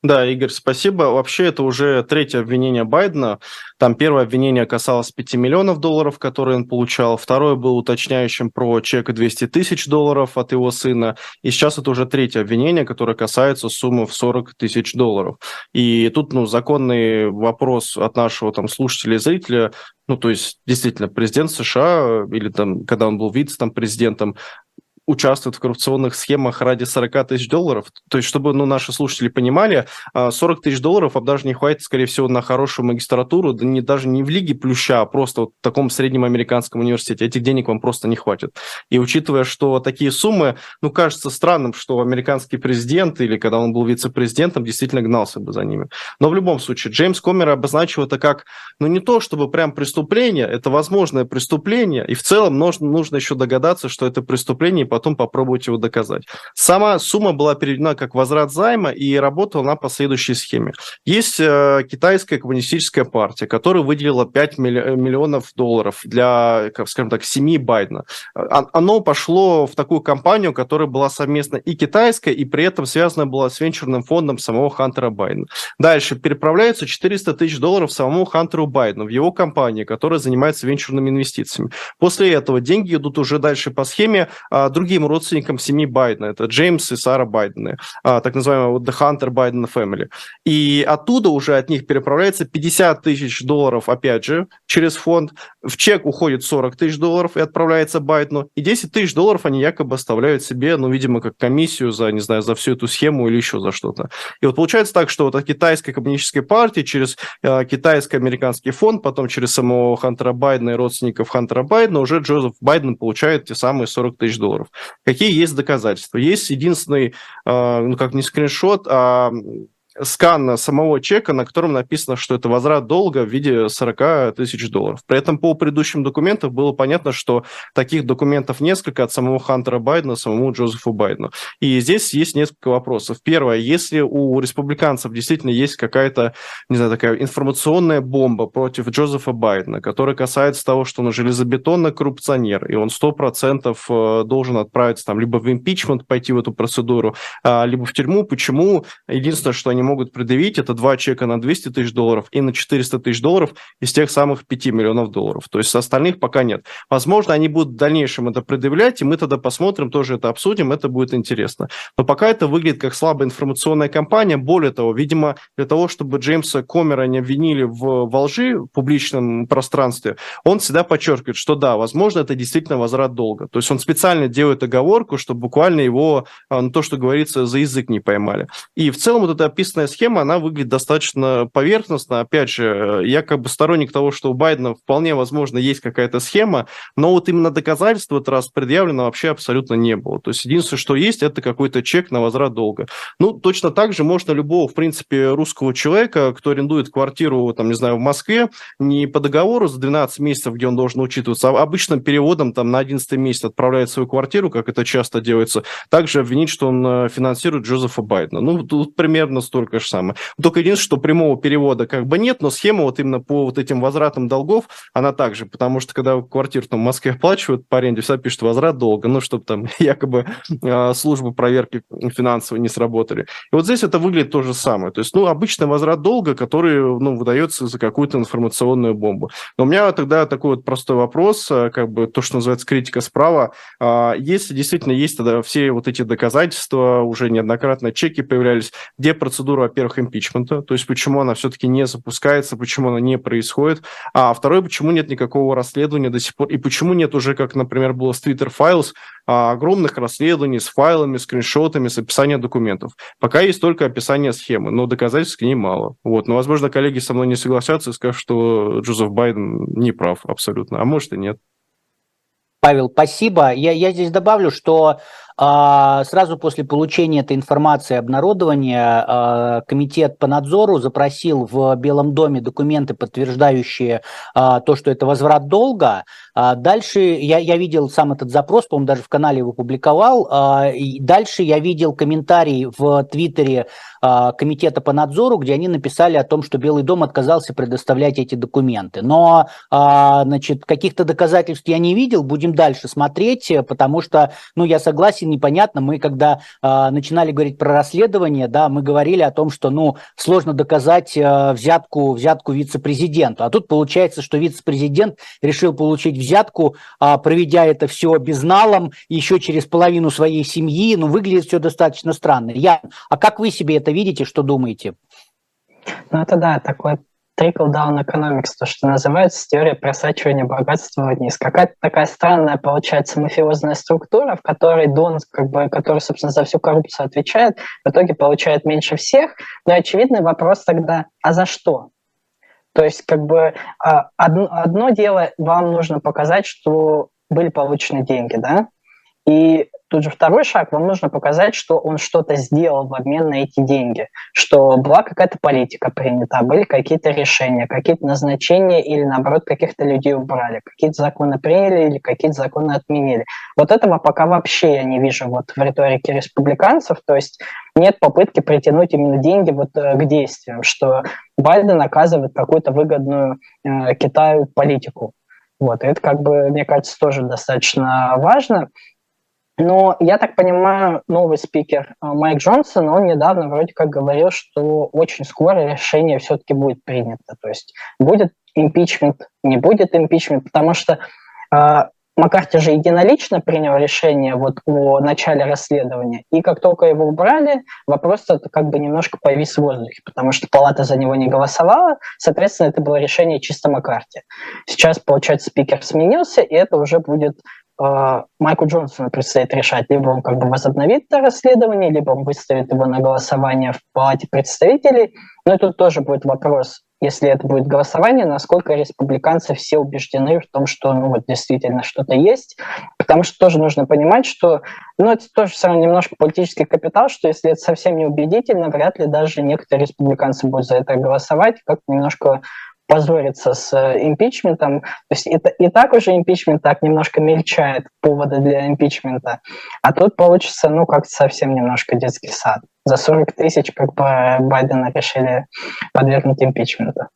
Да, Игорь, спасибо. Вообще, это уже третье обвинение Байдена. Там первое обвинение касалось 5 миллионов долларов, которые он получал. Второе было уточняющим про чек 200 тысяч долларов от его сына. И сейчас это уже третье обвинение, которое касается суммы в 40 тысяч долларов. И тут, ну, законный вопрос от нашего там слушателя и зрителя, ну, то есть, действительно, президент США, или там, когда он был вице-президентом, участвуют в коррупционных схемах ради 40 тысяч долларов. То есть, чтобы ну, наши слушатели понимали, 40 а, тысяч долларов вам даже не хватит, скорее всего, на хорошую магистратуру, да не, даже не в Лиге Плюща, а просто вот в таком среднем американском университете. Этих денег вам просто не хватит. И учитывая, что такие суммы, ну, кажется странным, что американский президент или когда он был вице-президентом, действительно гнался бы за ними. Но в любом случае, Джеймс Комер обозначил это как, ну, не то чтобы прям преступление, это возможное преступление, и в целом нужно, нужно еще догадаться, что это преступление, потом попробовать его доказать. Сама сумма была переведена как возврат займа и работала она по следующей схеме. Есть э, китайская коммунистическая партия, которая выделила 5 миллионов долларов для, скажем так, семьи Байдена. А, оно пошло в такую компанию, которая была совместно и китайская, и при этом связана была с венчурным фондом самого Хантера Байдена. Дальше переправляются 400 тысяч долларов самому Хантеру Байдену в его компании, которая занимается венчурными инвестициями. После этого деньги идут уже дальше по схеме а, другим родственникам семьи Байдена. Это Джеймс и Сара Байдены, а, так называемый вот The Hunter Biden Family. И оттуда уже от них переправляется 50 тысяч долларов, опять же, через фонд. В чек уходит 40 тысяч долларов и отправляется Байдену. И 10 тысяч долларов они якобы оставляют себе, ну, видимо, как комиссию за, не знаю, за всю эту схему или еще за что-то. И вот получается так, что вот от китайской коммунистической партии через э, китайско-американский фонд, потом через самого Хантера Байдена и родственников Хантера Байдена уже Джозеф Байден получает те самые 40 тысяч долларов. Какие есть доказательства? Есть единственный, а, ну как не скриншот, а скан самого чека, на котором написано, что это возврат долга в виде 40 тысяч долларов. При этом по предыдущим документам было понятно, что таких документов несколько от самого Хантера Байдена, самому Джозефу Байдену. И здесь есть несколько вопросов. Первое, если у республиканцев действительно есть какая-то, не знаю, такая информационная бомба против Джозефа Байдена, которая касается того, что он железобетонный коррупционер, и он 100% э, должен отправиться там либо в импичмент, пойти в эту процедуру, а, либо в тюрьму, почему? Единственное, что они они могут предъявить, это два чека на 200 тысяч долларов и на 400 тысяч долларов из тех самых 5 миллионов долларов. То есть остальных пока нет. Возможно, они будут в дальнейшем это предъявлять, и мы тогда посмотрим, тоже это обсудим, это будет интересно. Но пока это выглядит как слабая информационная кампания. Более того, видимо, для того, чтобы Джеймса Комера не обвинили в, во лжи в публичном пространстве, он всегда подчеркивает, что да, возможно, это действительно возврат долга. То есть он специально делает оговорку, чтобы буквально его, а, то, что говорится, за язык не поймали. И в целом вот это описано описанная схема, она выглядит достаточно поверхностно. Опять же, я как бы сторонник того, что у Байдена вполне возможно есть какая-то схема, но вот именно доказательств в этот раз предъявлено вообще абсолютно не было. То есть единственное, что есть, это какой-то чек на возврат долга. Ну, точно так же можно любого, в принципе, русского человека, кто арендует квартиру, там, не знаю, в Москве, не по договору за 12 месяцев, где он должен учитываться, а обычным переводом там на 11 месяц отправляет свою квартиру, как это часто делается, также обвинить, что он э, финансирует Джозефа Байдена. Ну, тут примерно столько только же самое. Только единственное, что прямого перевода как бы нет, но схема вот именно по вот этим возвратам долгов, она также, потому что когда квартиру там в Москве оплачивают по аренде, всегда пишут возврат долга, ну, чтобы там якобы э, службы проверки финансовой не сработали. И вот здесь это выглядит то же самое. То есть, ну, обычный возврат долга, который, ну, выдается за какую-то информационную бомбу. Но у меня тогда такой вот простой вопрос, а, как бы то, что называется критика справа. Э, если действительно есть тогда все вот эти доказательства, уже неоднократно чеки появлялись, где процедура процедуру, во-первых, импичмента, то есть почему она все-таки не запускается, почему она не происходит, а второе, почему нет никакого расследования до сих пор, и почему нет уже, как, например, было с Twitter Files, а, огромных расследований с файлами, скриншотами, с описанием документов. Пока есть только описание схемы, но доказательств к ней мало. Вот. Но, возможно, коллеги со мной не согласятся и скажут, что Джозеф Байден не прав абсолютно, а может и нет. Павел, спасибо. Я, я здесь добавлю, что сразу после получения этой информации обнародования а, комитет по надзору запросил в Белом доме документы, подтверждающие а, то, что это возврат долга. Дальше я, я видел сам этот запрос, по-моему, даже в канале его публиковал. Дальше я видел комментарий в Твиттере комитета по надзору, где они написали о том, что Белый дом отказался предоставлять эти документы. Но, значит, каких-то доказательств я не видел. Будем дальше смотреть, потому что, ну, я согласен, непонятно. Мы, когда э, начинали говорить про расследование, да, мы говорили о том, что, ну, сложно доказать э, взятку, взятку вице-президенту. А тут получается, что вице-президент решил получить взятку, э, проведя это все безналом, еще через половину своей семьи. Ну, выглядит все достаточно странно. Я, а как вы себе это видите, что думаете? Ну, это да, такой trickle-down economics, то, что называется теория просачивания богатства вниз. Какая-то такая странная, получается, мафиозная структура, в которой Дон, как бы, который, собственно, за всю коррупцию отвечает, в итоге получает меньше всех. Но очевидный вопрос тогда, а за что? То есть, как бы, а, одно, одно дело, вам нужно показать, что были получены деньги, да, и Тут же второй шаг, вам нужно показать, что он что-то сделал в обмен на эти деньги, что была какая-то политика принята, были какие-то решения, какие-то назначения или, наоборот, каких-то людей убрали, какие-то законы приняли или какие-то законы отменили. Вот этого пока вообще я не вижу вот в риторике республиканцев, то есть нет попытки притянуть именно деньги вот э, к действиям, что Байден оказывает какую-то выгодную э, Китаю политику. Вот, это как бы, мне кажется, тоже достаточно важно. Но я так понимаю, новый спикер э, Майк Джонсон, он недавно вроде как говорил, что очень скоро решение все-таки будет принято. То есть будет импичмент, не будет импичмент, потому что э, Маккарти же единолично принял решение вот о начале расследования, и как только его убрали, вопрос это как бы немножко повис в воздухе, потому что палата за него не голосовала, соответственно, это было решение чисто Маккарти. Сейчас, получается, спикер сменился, и это уже будет а, Майку Джонсону предстоит решать, либо он как бы возобновит это расследование, либо он выставит его на голосование в Палате представителей. Но тут тоже будет вопрос, если это будет голосование, насколько республиканцы все убеждены в том, что ну, вот действительно что-то есть. Потому что тоже нужно понимать, что ну, это тоже все равно немножко политический капитал, что если это совсем не убедительно, вряд ли даже некоторые республиканцы будут за это голосовать, как немножко позориться с э, импичментом. То есть это и так уже импичмент так немножко мельчает поводы для импичмента. А тут получится, ну, как совсем немножко детский сад. За 40 тысяч как бы Байдена решили подвергнуть импичменту.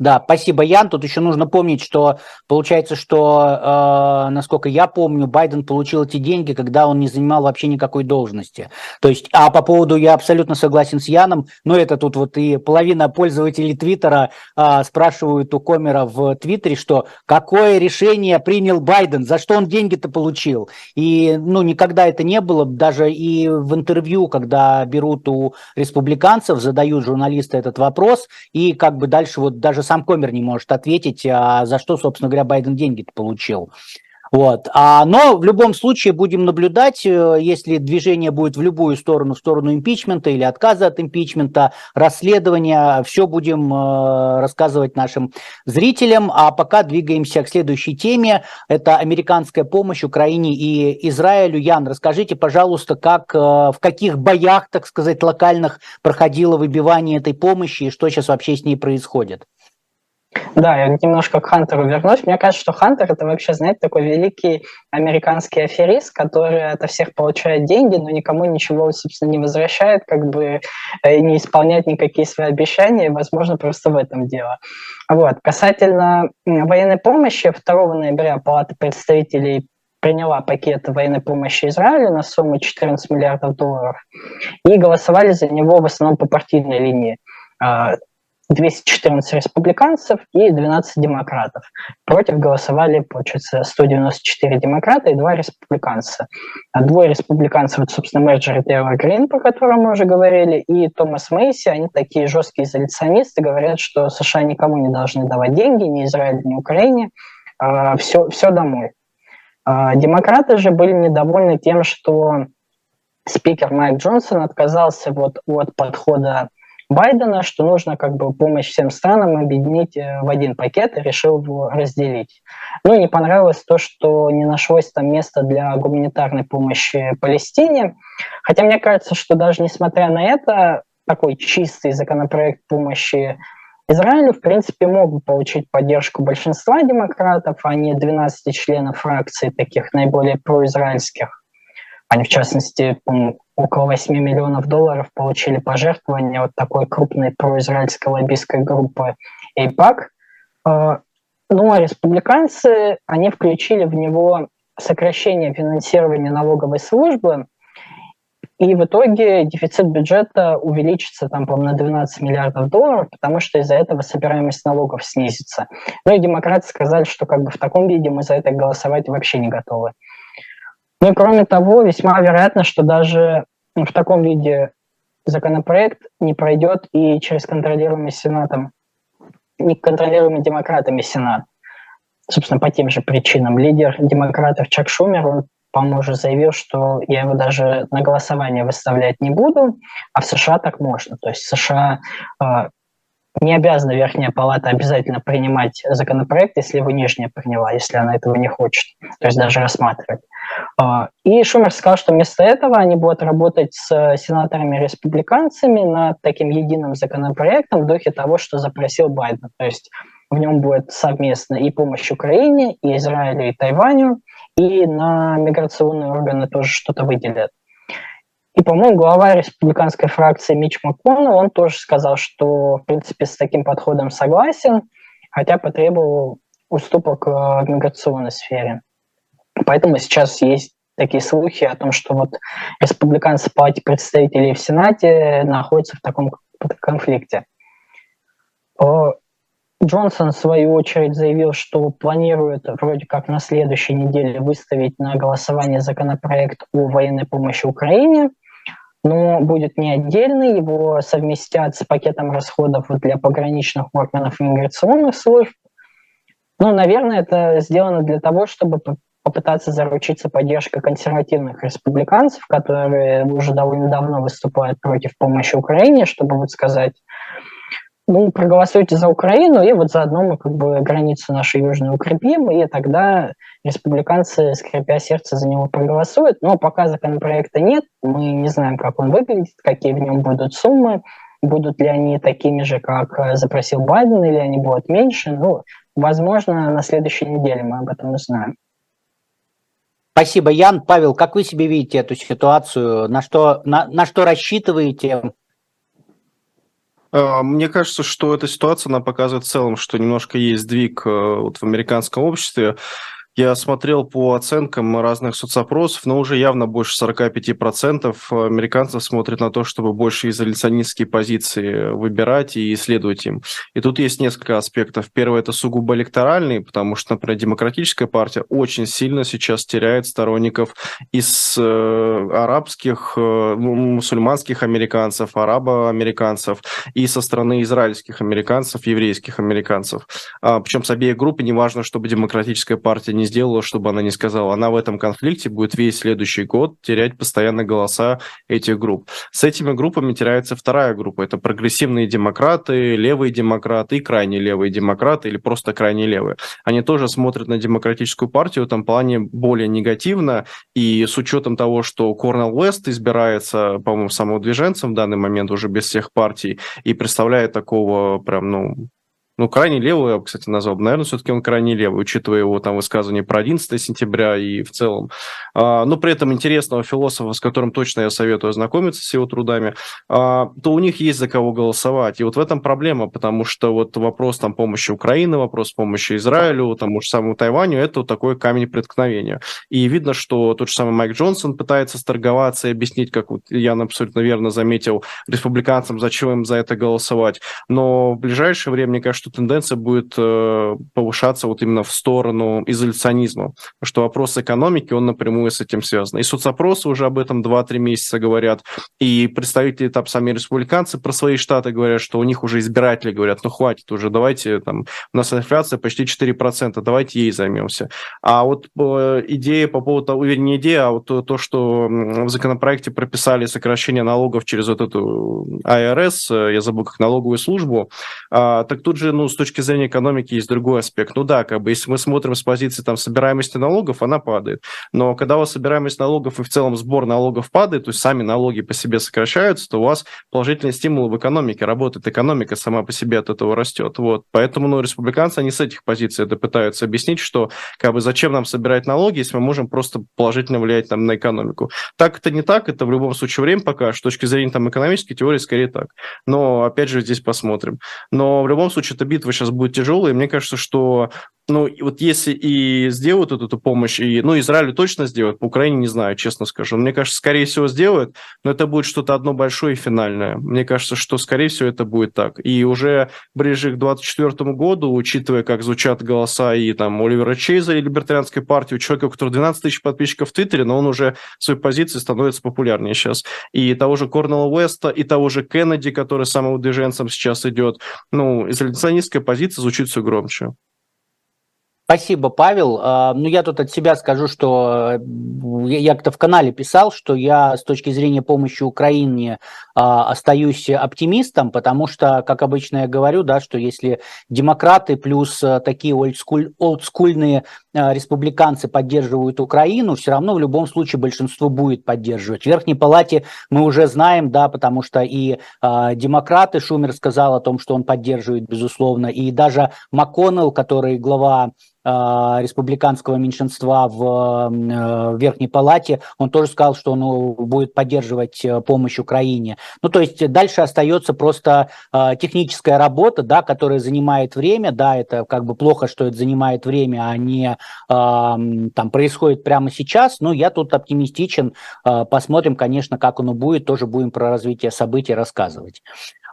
Да, спасибо, Ян. Тут еще нужно помнить, что получается, что, э, насколько я помню, Байден получил эти деньги, когда он не занимал вообще никакой должности. То есть, а по поводу, я абсолютно согласен с Яном, но это тут вот и половина пользователей Твиттера э, спрашивают у Комера в Твиттере, что какое решение принял Байден, за что он деньги-то получил. И, ну, никогда это не было, даже и в интервью, когда берут у республиканцев, задают журналисты этот вопрос, и как бы дальше вот даже сам Комер не может ответить, а за что, собственно говоря, Байден деньги получил. Вот. А, но в любом случае будем наблюдать, э, если движение будет в любую сторону, в сторону импичмента или отказа от импичмента, расследования, все будем э, рассказывать нашим зрителям. А пока двигаемся к следующей теме. Это американская помощь Украине и Израилю. Ян, расскажите, пожалуйста, как, э, в каких боях, так сказать, локальных проходило выбивание этой помощи и что сейчас вообще с ней происходит? Да, я немножко к Хантеру вернусь. Мне кажется, что Хантер это вообще, знаете, такой великий американский аферист, который от всех получает деньги, но никому ничего, собственно, не возвращает, как бы э, не исполняет никакие свои обещания. Возможно, просто в этом дело. Вот. Касательно военной помощи, 2 ноября Палата представителей приняла пакет военной помощи Израилю на сумму 14 миллиардов долларов и голосовали за него в основном по партийной линии. А, 214 республиканцев и 12 демократов. Против голосовали, получается, 194 демократа и 2 республиканца. А двое республиканцев, вот, собственно, Мерджер Тейлор Грин, про которого мы уже говорили, и Томас Мейси, они такие жесткие изоляционисты, говорят, что США никому не должны давать деньги, ни Израилю, ни Украине, все, а, все домой. А, демократы же были недовольны тем, что спикер Майк Джонсон отказался вот от подхода Байдена, что нужно как бы помощь всем странам объединить в один пакет и решил его разделить. Ну, не понравилось то, что не нашлось там места для гуманитарной помощи Палестине. Хотя мне кажется, что даже несмотря на это, такой чистый законопроект помощи Израилю, в принципе, мог бы получить поддержку большинства демократов, а не 12 членов фракции, таких наиболее произраильских. Они, в частности, около 8 миллионов долларов получили пожертвования от такой крупной произраильской лоббистской группы AIPAC. А, ну а республиканцы, они включили в него сокращение финансирования налоговой службы – и в итоге дефицит бюджета увеличится там, по на 12 миллиардов долларов, потому что из-за этого собираемость налогов снизится. Ну и демократы сказали, что как бы в таком виде мы за это голосовать вообще не готовы. Ну и кроме того, весьма вероятно, что даже в таком виде законопроект не пройдет и через контролируемый Сенатом, не контролируемый демократами Сенат. Собственно, по тем же причинам. Лидер демократов Чак Шумер, он по-моему, уже заявил, что я его даже на голосование выставлять не буду, а в США так можно. То есть США э, не обязана Верхняя Палата обязательно принимать законопроект, если его Нижняя приняла, если она этого не хочет, то есть даже рассматривать. Э, и Шумер сказал, что вместо этого они будут работать с сенаторами-республиканцами над таким единым законопроектом в духе того, что запросил Байден. То есть в нем будет совместно и помощь Украине, и Израилю, и Тайваню, и на миграционные органы тоже что-то выделят. И, по-моему, глава республиканской фракции Мич МакКоннелл, он тоже сказал, что, в принципе, с таким подходом согласен, хотя потребовал уступок э, в миграционной сфере. Поэтому сейчас есть такие слухи о том, что вот республиканцы в палате представителей в Сенате находятся в таком конфликте. Джонсон, в свою очередь, заявил, что планирует вроде как на следующей неделе выставить на голосование законопроект о военной помощи Украине, но будет не отдельный, его совместят с пакетом расходов для пограничных органов и миграционных служб. Ну, наверное, это сделано для того, чтобы попытаться заручиться поддержкой консервативных республиканцев, которые уже довольно давно выступают против помощи Украине, чтобы вот сказать, ну, проголосуйте за Украину, и вот заодно мы как бы границу нашу южную укрепим, и тогда республиканцы, скрипя сердце, за него проголосуют. Но пока законопроекта нет, мы не знаем, как он выглядит, какие в нем будут суммы, будут ли они такими же, как э, запросил Байден, или они будут меньше. Ну, возможно, на следующей неделе мы об этом узнаем. Спасибо, Ян. Павел, как вы себе видите эту ситуацию? На что, на, на что рассчитываете? А, мне кажется, что эта ситуация, она показывает в целом, что немножко есть сдвиг э, вот в американском обществе. Я смотрел по оценкам разных соцопросов, но уже явно больше 45% американцев смотрят на то, чтобы больше изоляционистские позиции выбирать и исследовать им. И тут есть несколько аспектов. Первый – это сугубо электоральный, потому что, например, демократическая партия очень сильно сейчас теряет сторонников из э, арабских, э, мусульманских американцев, арабо-американцев и со стороны израильских американцев, еврейских американцев. А, причем с обеих групп, неважно, чтобы демократическая партия не сделала, чтобы она не сказала. Она в этом конфликте будет весь следующий год терять постоянно голоса этих групп. С этими группами теряется вторая группа. Это прогрессивные демократы, левые демократы и крайне левые демократы или просто крайне левые. Они тоже смотрят на демократическую партию в этом плане более негативно. И с учетом того, что Корнел Уэст избирается, по-моему, самовыдвиженцем в данный момент уже без всех партий и представляет такого прям, ну, ну, крайне левый, я кстати, назвал. Наверное, все-таки он крайне левый, учитывая его там высказывание про 11 сентября и в целом. А, но при этом интересного философа, с которым точно я советую ознакомиться с его трудами, а, то у них есть за кого голосовать. И вот в этом проблема, потому что вот вопрос там помощи Украины, вопрос помощи Израилю, тому же самому Тайваню, это вот такой камень преткновения. И видно, что тот же самый Майк Джонсон пытается сторговаться и объяснить, как вот Ян абсолютно верно заметил, республиканцам, зачем им за это голосовать. Но в ближайшее время, мне кажется, тенденция будет э, повышаться вот именно в сторону изоляционизма, что вопрос экономики, он напрямую с этим связан. И соцопросы уже об этом 2-3 месяца говорят, и представители там сами республиканцы про свои штаты говорят, что у них уже избиратели говорят, ну хватит уже, давайте, там, у нас инфляция почти 4%, давайте ей займемся. А вот э, идея по поводу того, вернее, идея, а вот то, то, что в законопроекте прописали сокращение налогов через вот эту АРС, э, я забыл, как налоговую службу, а, так тут же, ну, с точки зрения экономики есть другой аспект. Ну да, как бы, если мы смотрим с позиции там собираемости налогов, она падает. Но когда у вас собираемость налогов и в целом сбор налогов падает, то есть сами налоги по себе сокращаются, то у вас положительные стимулы в экономике работает, экономика сама по себе от этого растет. Вот. Поэтому, ну, республиканцы, они с этих позиций это пытаются объяснить, что как бы зачем нам собирать налоги, если мы можем просто положительно влиять там на экономику. Так это не так, это в любом случае время пока, с точки зрения там экономической теории скорее так. Но опять же здесь посмотрим. Но в любом случае эта битва сейчас будет тяжелая, мне кажется, что ну, вот если и сделают эту, эту помощь, и, ну, Израилю точно сделают, по Украине не знаю, честно скажу. Мне кажется, скорее всего, сделают, но это будет что-то одно большое и финальное. Мне кажется, что, скорее всего, это будет так. И уже ближе к 2024 году, учитывая, как звучат голоса и там Оливера Чейза и Либертарианской партии, у человека, у которого 12 тысяч подписчиков в Твиттере, но он уже своей позиции становится популярнее сейчас. И того же Корнела Уэста, и того же Кеннеди, который самым движенцем сейчас идет. Ну, изоляционистская позиция звучит все громче. Спасибо, Павел. А, ну, я тут от себя скажу, что я как-то в канале писал, что я с точки зрения помощи Украине а, остаюсь оптимистом, потому что, как обычно я говорю, да, что если демократы плюс э, такие олдскуль, олдскульные э, республиканцы поддерживают Украину, все равно в любом случае большинство будет поддерживать. В Верхней Палате мы уже знаем, да, потому что и э, демократы, Шумер сказал о том, что он поддерживает, безусловно, и даже МакКоннелл, который глава а, республиканского меньшинства в э, Верхней Палате, он тоже сказал, что он будет поддерживать э, помощь Украине. Ну, то есть дальше остается просто техническая работа, да, которая занимает время, да, это как бы плохо, что это занимает время, а не там происходит прямо сейчас, но я тут оптимистичен, посмотрим, конечно, как оно будет, тоже будем про развитие событий рассказывать.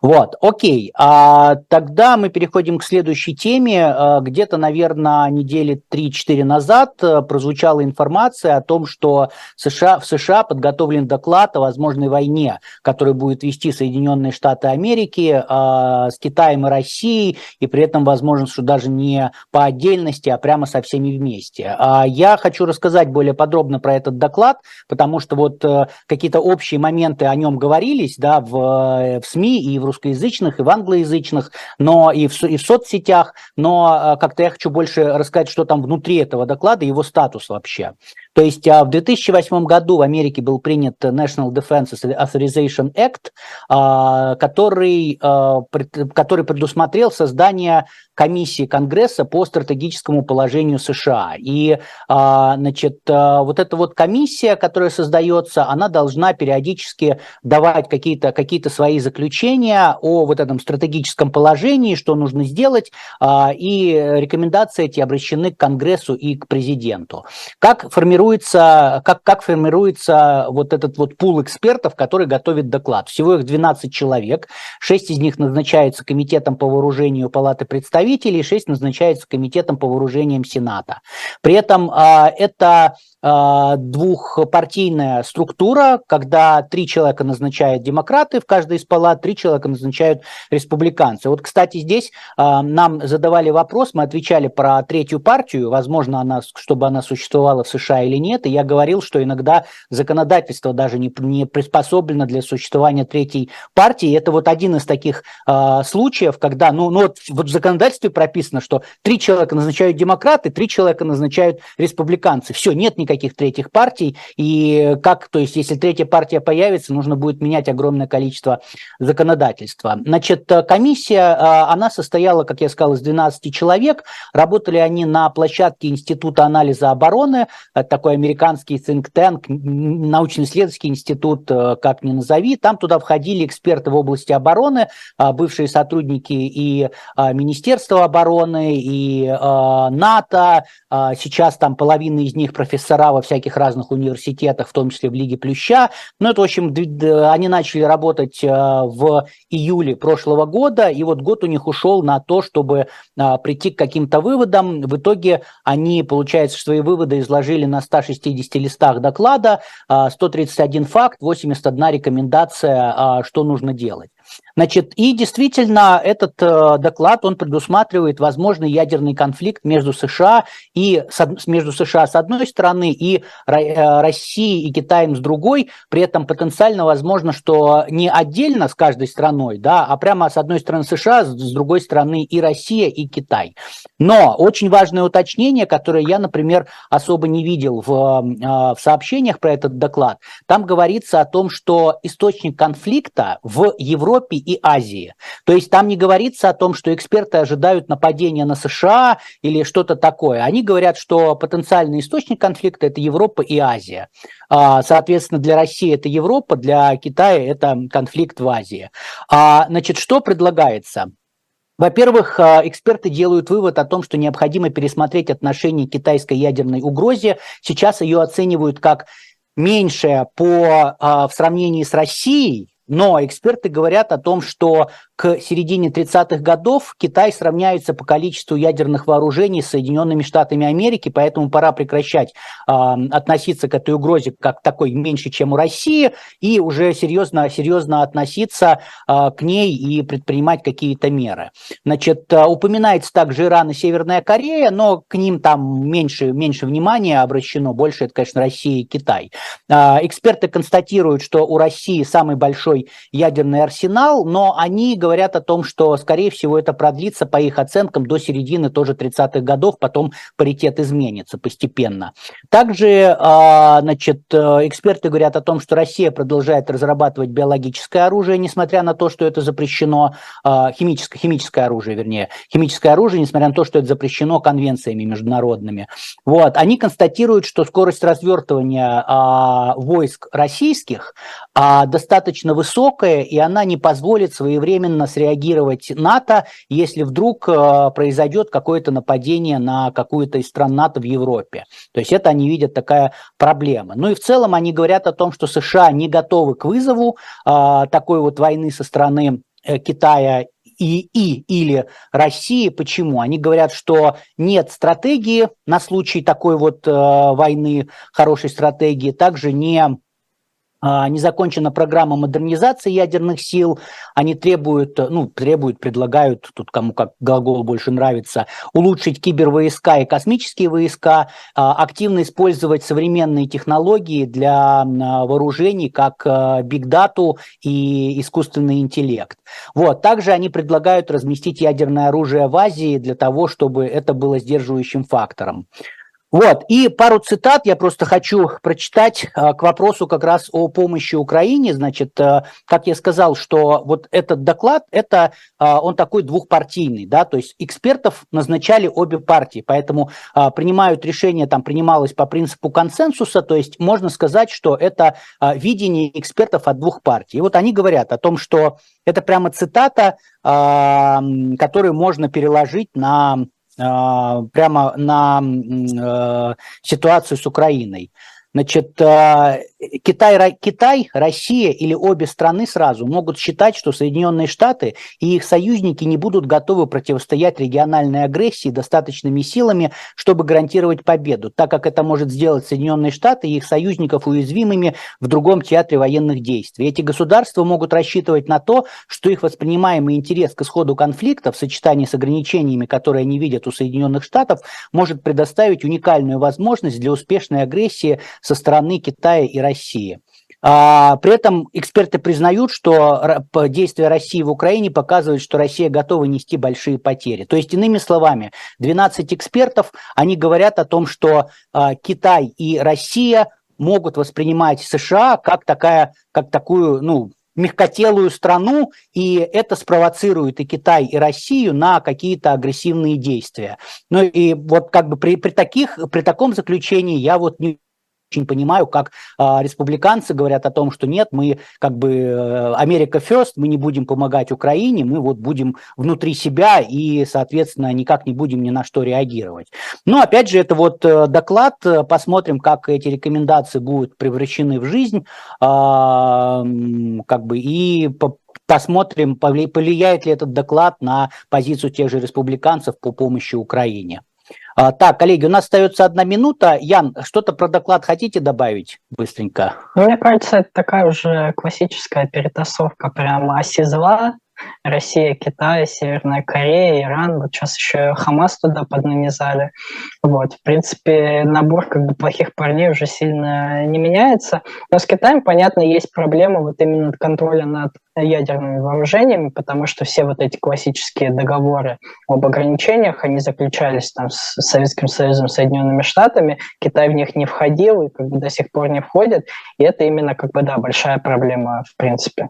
Вот, окей. А, тогда мы переходим к следующей теме. А, где-то, наверное, недели 3-4 назад а, прозвучала информация о том, что США, в США подготовлен доклад о возможной войне, который будет вести Соединенные Штаты Америки а, с Китаем и Россией, и при этом возможно, что даже не по отдельности, а прямо со всеми вместе. А, я хочу рассказать более подробно про этот доклад, потому что вот а, какие-то общие моменты о нем говорились да, в, в СМИ и в русскоязычных, и в англоязычных, но и в, и в соцсетях, но а, как-то я хочу больше рассказать, что там внутри этого доклада, его статус вообще. То есть а, в 2008 году в Америке был принят National Defense Authorization Act, а, который, который предусмотрел создание комиссии Конгресса по стратегическому положению США. И, значит, вот эта вот комиссия, которая создается, она должна периодически давать какие-то какие свои заключения о вот этом стратегическом положении, что нужно сделать, а, и рекомендации эти обращены к Конгрессу и к президенту. Как формируется, как, как формируется вот этот вот пул экспертов, который готовит доклад? Всего их 12 человек, 6 из них назначаются Комитетом по вооружению Палаты представителей, 6 назначаются Комитетом по вооружениям Сената. При этом а, это а, двухпартийная структура, когда три человека назначают демократы в каждой из палат, три человека назначают республиканцы. Вот, кстати, здесь а, нам задавали вопрос, мы отвечали про третью партию, возможно, она, чтобы она существовала в США или нет, и я говорил, что иногда законодательство даже не, не приспособлено для существования третьей партии. Это вот один из таких а, случаев, когда, ну, ну вот, вот в законодательстве прописано, что три человека назначают демократы, три человека назначают республиканцы. Все, нет никаких третьих партий, и как, то есть, если третья партия появится, нужно будет менять огромное количество законодательства. Значит, комиссия, а, она состояла, как я сказал, из 12 человек, работали они на площадке Института анализа обороны, это такой американский think tank, научно-исследовательский институт, как ни назови. Там туда входили эксперты в области обороны, бывшие сотрудники и Министерства обороны, и НАТО. Сейчас там половина из них профессора во всяких разных университетах, в том числе в Лиге Плюща. Ну, это, в общем, они начали работать в июле прошлого года, и вот год у них ушел на то, чтобы прийти к каким-то выводам. В итоге они, получается, свои выводы изложили на 160 листах доклада, 131 факт, 81 рекомендация, что нужно делать. Значит, и действительно этот э, доклад, он предусматривает возможный ядерный конфликт между США и между США с одной стороны и э, Россией и Китаем с другой. При этом потенциально возможно, что не отдельно с каждой страной, да, а прямо с одной стороны США, с другой стороны и Россия, и Китай. Но очень важное уточнение, которое я, например, особо не видел в, э, в сообщениях про этот доклад, там говорится о том, что источник конфликта в Европе Европе и Азии. То есть там не говорится о том, что эксперты ожидают нападения на США или что-то такое. Они говорят, что потенциальный источник конфликта – это Европа и Азия. А, соответственно, для России это Европа, для Китая это конфликт в Азии. А, значит, что предлагается? Во-первых, а, эксперты делают вывод о том, что необходимо пересмотреть отношение к китайской ядерной угрозе. Сейчас ее оценивают как меньшее по, в сравнении с Россией, но эксперты говорят о том, что к середине 30-х годов Китай сравняется по количеству ядерных вооружений с Соединенными Штатами Америки, поэтому пора прекращать э, относиться к этой угрозе как такой меньше, чем у России, и уже серьезно, серьезно относиться э, к ней и предпринимать какие-то меры. Значит, э, упоминается также Иран и Северная Корея, но к ним там меньше, меньше внимания обращено, больше это, конечно, Россия и Китай. Э, эксперты констатируют, что у России самый большой ядерный арсенал, но они говорят, говорят о том, что, скорее всего, это продлится, по их оценкам, до середины тоже 30-х годов, потом паритет изменится постепенно. Также, а, значит, эксперты говорят о том, что Россия продолжает разрабатывать биологическое оружие, несмотря на то, что это запрещено, а, химическое, химическое оружие, вернее, химическое оружие, несмотря на то, что это запрещено конвенциями международными. Вот. Они констатируют, что скорость развертывания а, войск российских достаточно высокая, и она не позволит своевременно немедленно среагировать НАТО, если вдруг э, произойдет какое-то нападение на какую-то из стран НАТО в Европе. То есть это они видят такая проблема. Ну и в целом они говорят о том, что США не готовы к вызову э, такой вот войны со стороны э, Китая и, и или России. Почему? Они говорят, что нет стратегии на случай такой вот э, войны, хорошей стратегии, также не не закончена программа модернизации ядерных сил, они требуют, ну, требуют, предлагают, тут кому как глагол больше нравится, улучшить кибервойска и космические войска, а, активно использовать современные технологии для вооружений, как бигдату и искусственный интеллект. Вот. Также они предлагают разместить ядерное оружие в Азии для того, чтобы это было сдерживающим фактором. Вот, и пару цитат я просто хочу прочитать а, к вопросу как раз о помощи Украине. Значит, а, как я сказал, что вот этот доклад, это а, он такой двухпартийный, да, то есть экспертов назначали обе партии, поэтому а, принимают решение, там принималось по принципу консенсуса, то есть можно сказать, что это видение экспертов от двух партий. И вот они говорят о том, что это прямо цитата, которую можно переложить на прямо на э, ситуацию с Украиной. Значит, э, Китай, Китай, Россия или обе страны сразу могут считать, что Соединенные Штаты и их союзники не будут готовы противостоять региональной агрессии достаточными силами, чтобы гарантировать победу, так как это может сделать Соединенные Штаты и их союзников уязвимыми в другом театре военных действий. Эти государства могут рассчитывать на то, что их воспринимаемый интерес к исходу конфликта в сочетании с ограничениями, которые они видят у Соединенных Штатов, может предоставить уникальную возможность для успешной агрессии со стороны Китая и России. А, при этом эксперты признают, что действия России в Украине показывают, что Россия готова нести большие потери. То есть, иными словами, 12 экспертов, они говорят о том, что а, Китай и Россия могут воспринимать США как, такая, как такую, ну, мягкотелую страну, и это спровоцирует и Китай, и Россию на какие-то агрессивные действия. Ну и вот как бы при, при, таких, при таком заключении я вот не очень понимаю, как э, республиканцы говорят о том, что нет, мы как бы э, Америка first, мы не будем помогать Украине, мы вот будем внутри себя и, соответственно, никак не будем ни на что реагировать. Но, опять же, это вот э, доклад, посмотрим, как эти рекомендации будут превращены в жизнь, э, как бы, и посмотрим, повлияет ли этот доклад на позицию тех же республиканцев по помощи Украине. А, так, коллеги, у нас остается одна минута. Ян, что-то про доклад хотите добавить быстренько? Мне кажется, это такая уже классическая перетасовка прямо оси зла. Россия, Китай, Северная Корея, Иран, вот сейчас еще Хамас туда поднанизали. Вот, в принципе, набор как бы плохих парней уже сильно не меняется. Но с Китаем, понятно, есть проблема вот именно контроля над ядерными вооружениями, потому что все вот эти классические договоры об ограничениях, они заключались там с Советским Союзом, Соединенными Штатами, Китай в них не входил и как бы до сих пор не входит, и это именно как бы, да, большая проблема в принципе.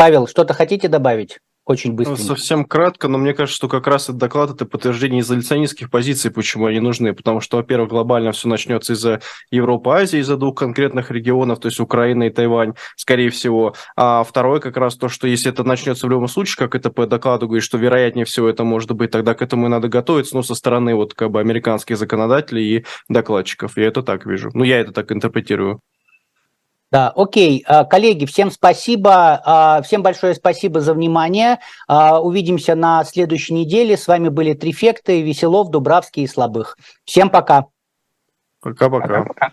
Павел, что-то хотите добавить? Очень быстро. Ну, совсем кратко, но мне кажется, что как раз этот доклад – это подтверждение изоляционистских позиций, почему они нужны. Потому что, во-первых, глобально все начнется из-за Европы, Азии, из-за двух конкретных регионов, то есть Украина и Тайвань, скорее всего. А второе как раз то, что если это начнется в любом случае, как это по докладу говорит, что вероятнее всего это может быть, тогда к этому и надо готовиться, ну, со стороны вот как бы американских законодателей и докладчиков. Я это так вижу. Ну, я это так интерпретирую. Да, окей. А, коллеги, всем спасибо. А, всем большое спасибо за внимание. А, увидимся на следующей неделе. С вами были Трифекты, Веселов, Дубравский и Слабых. Всем пока. Пока-пока.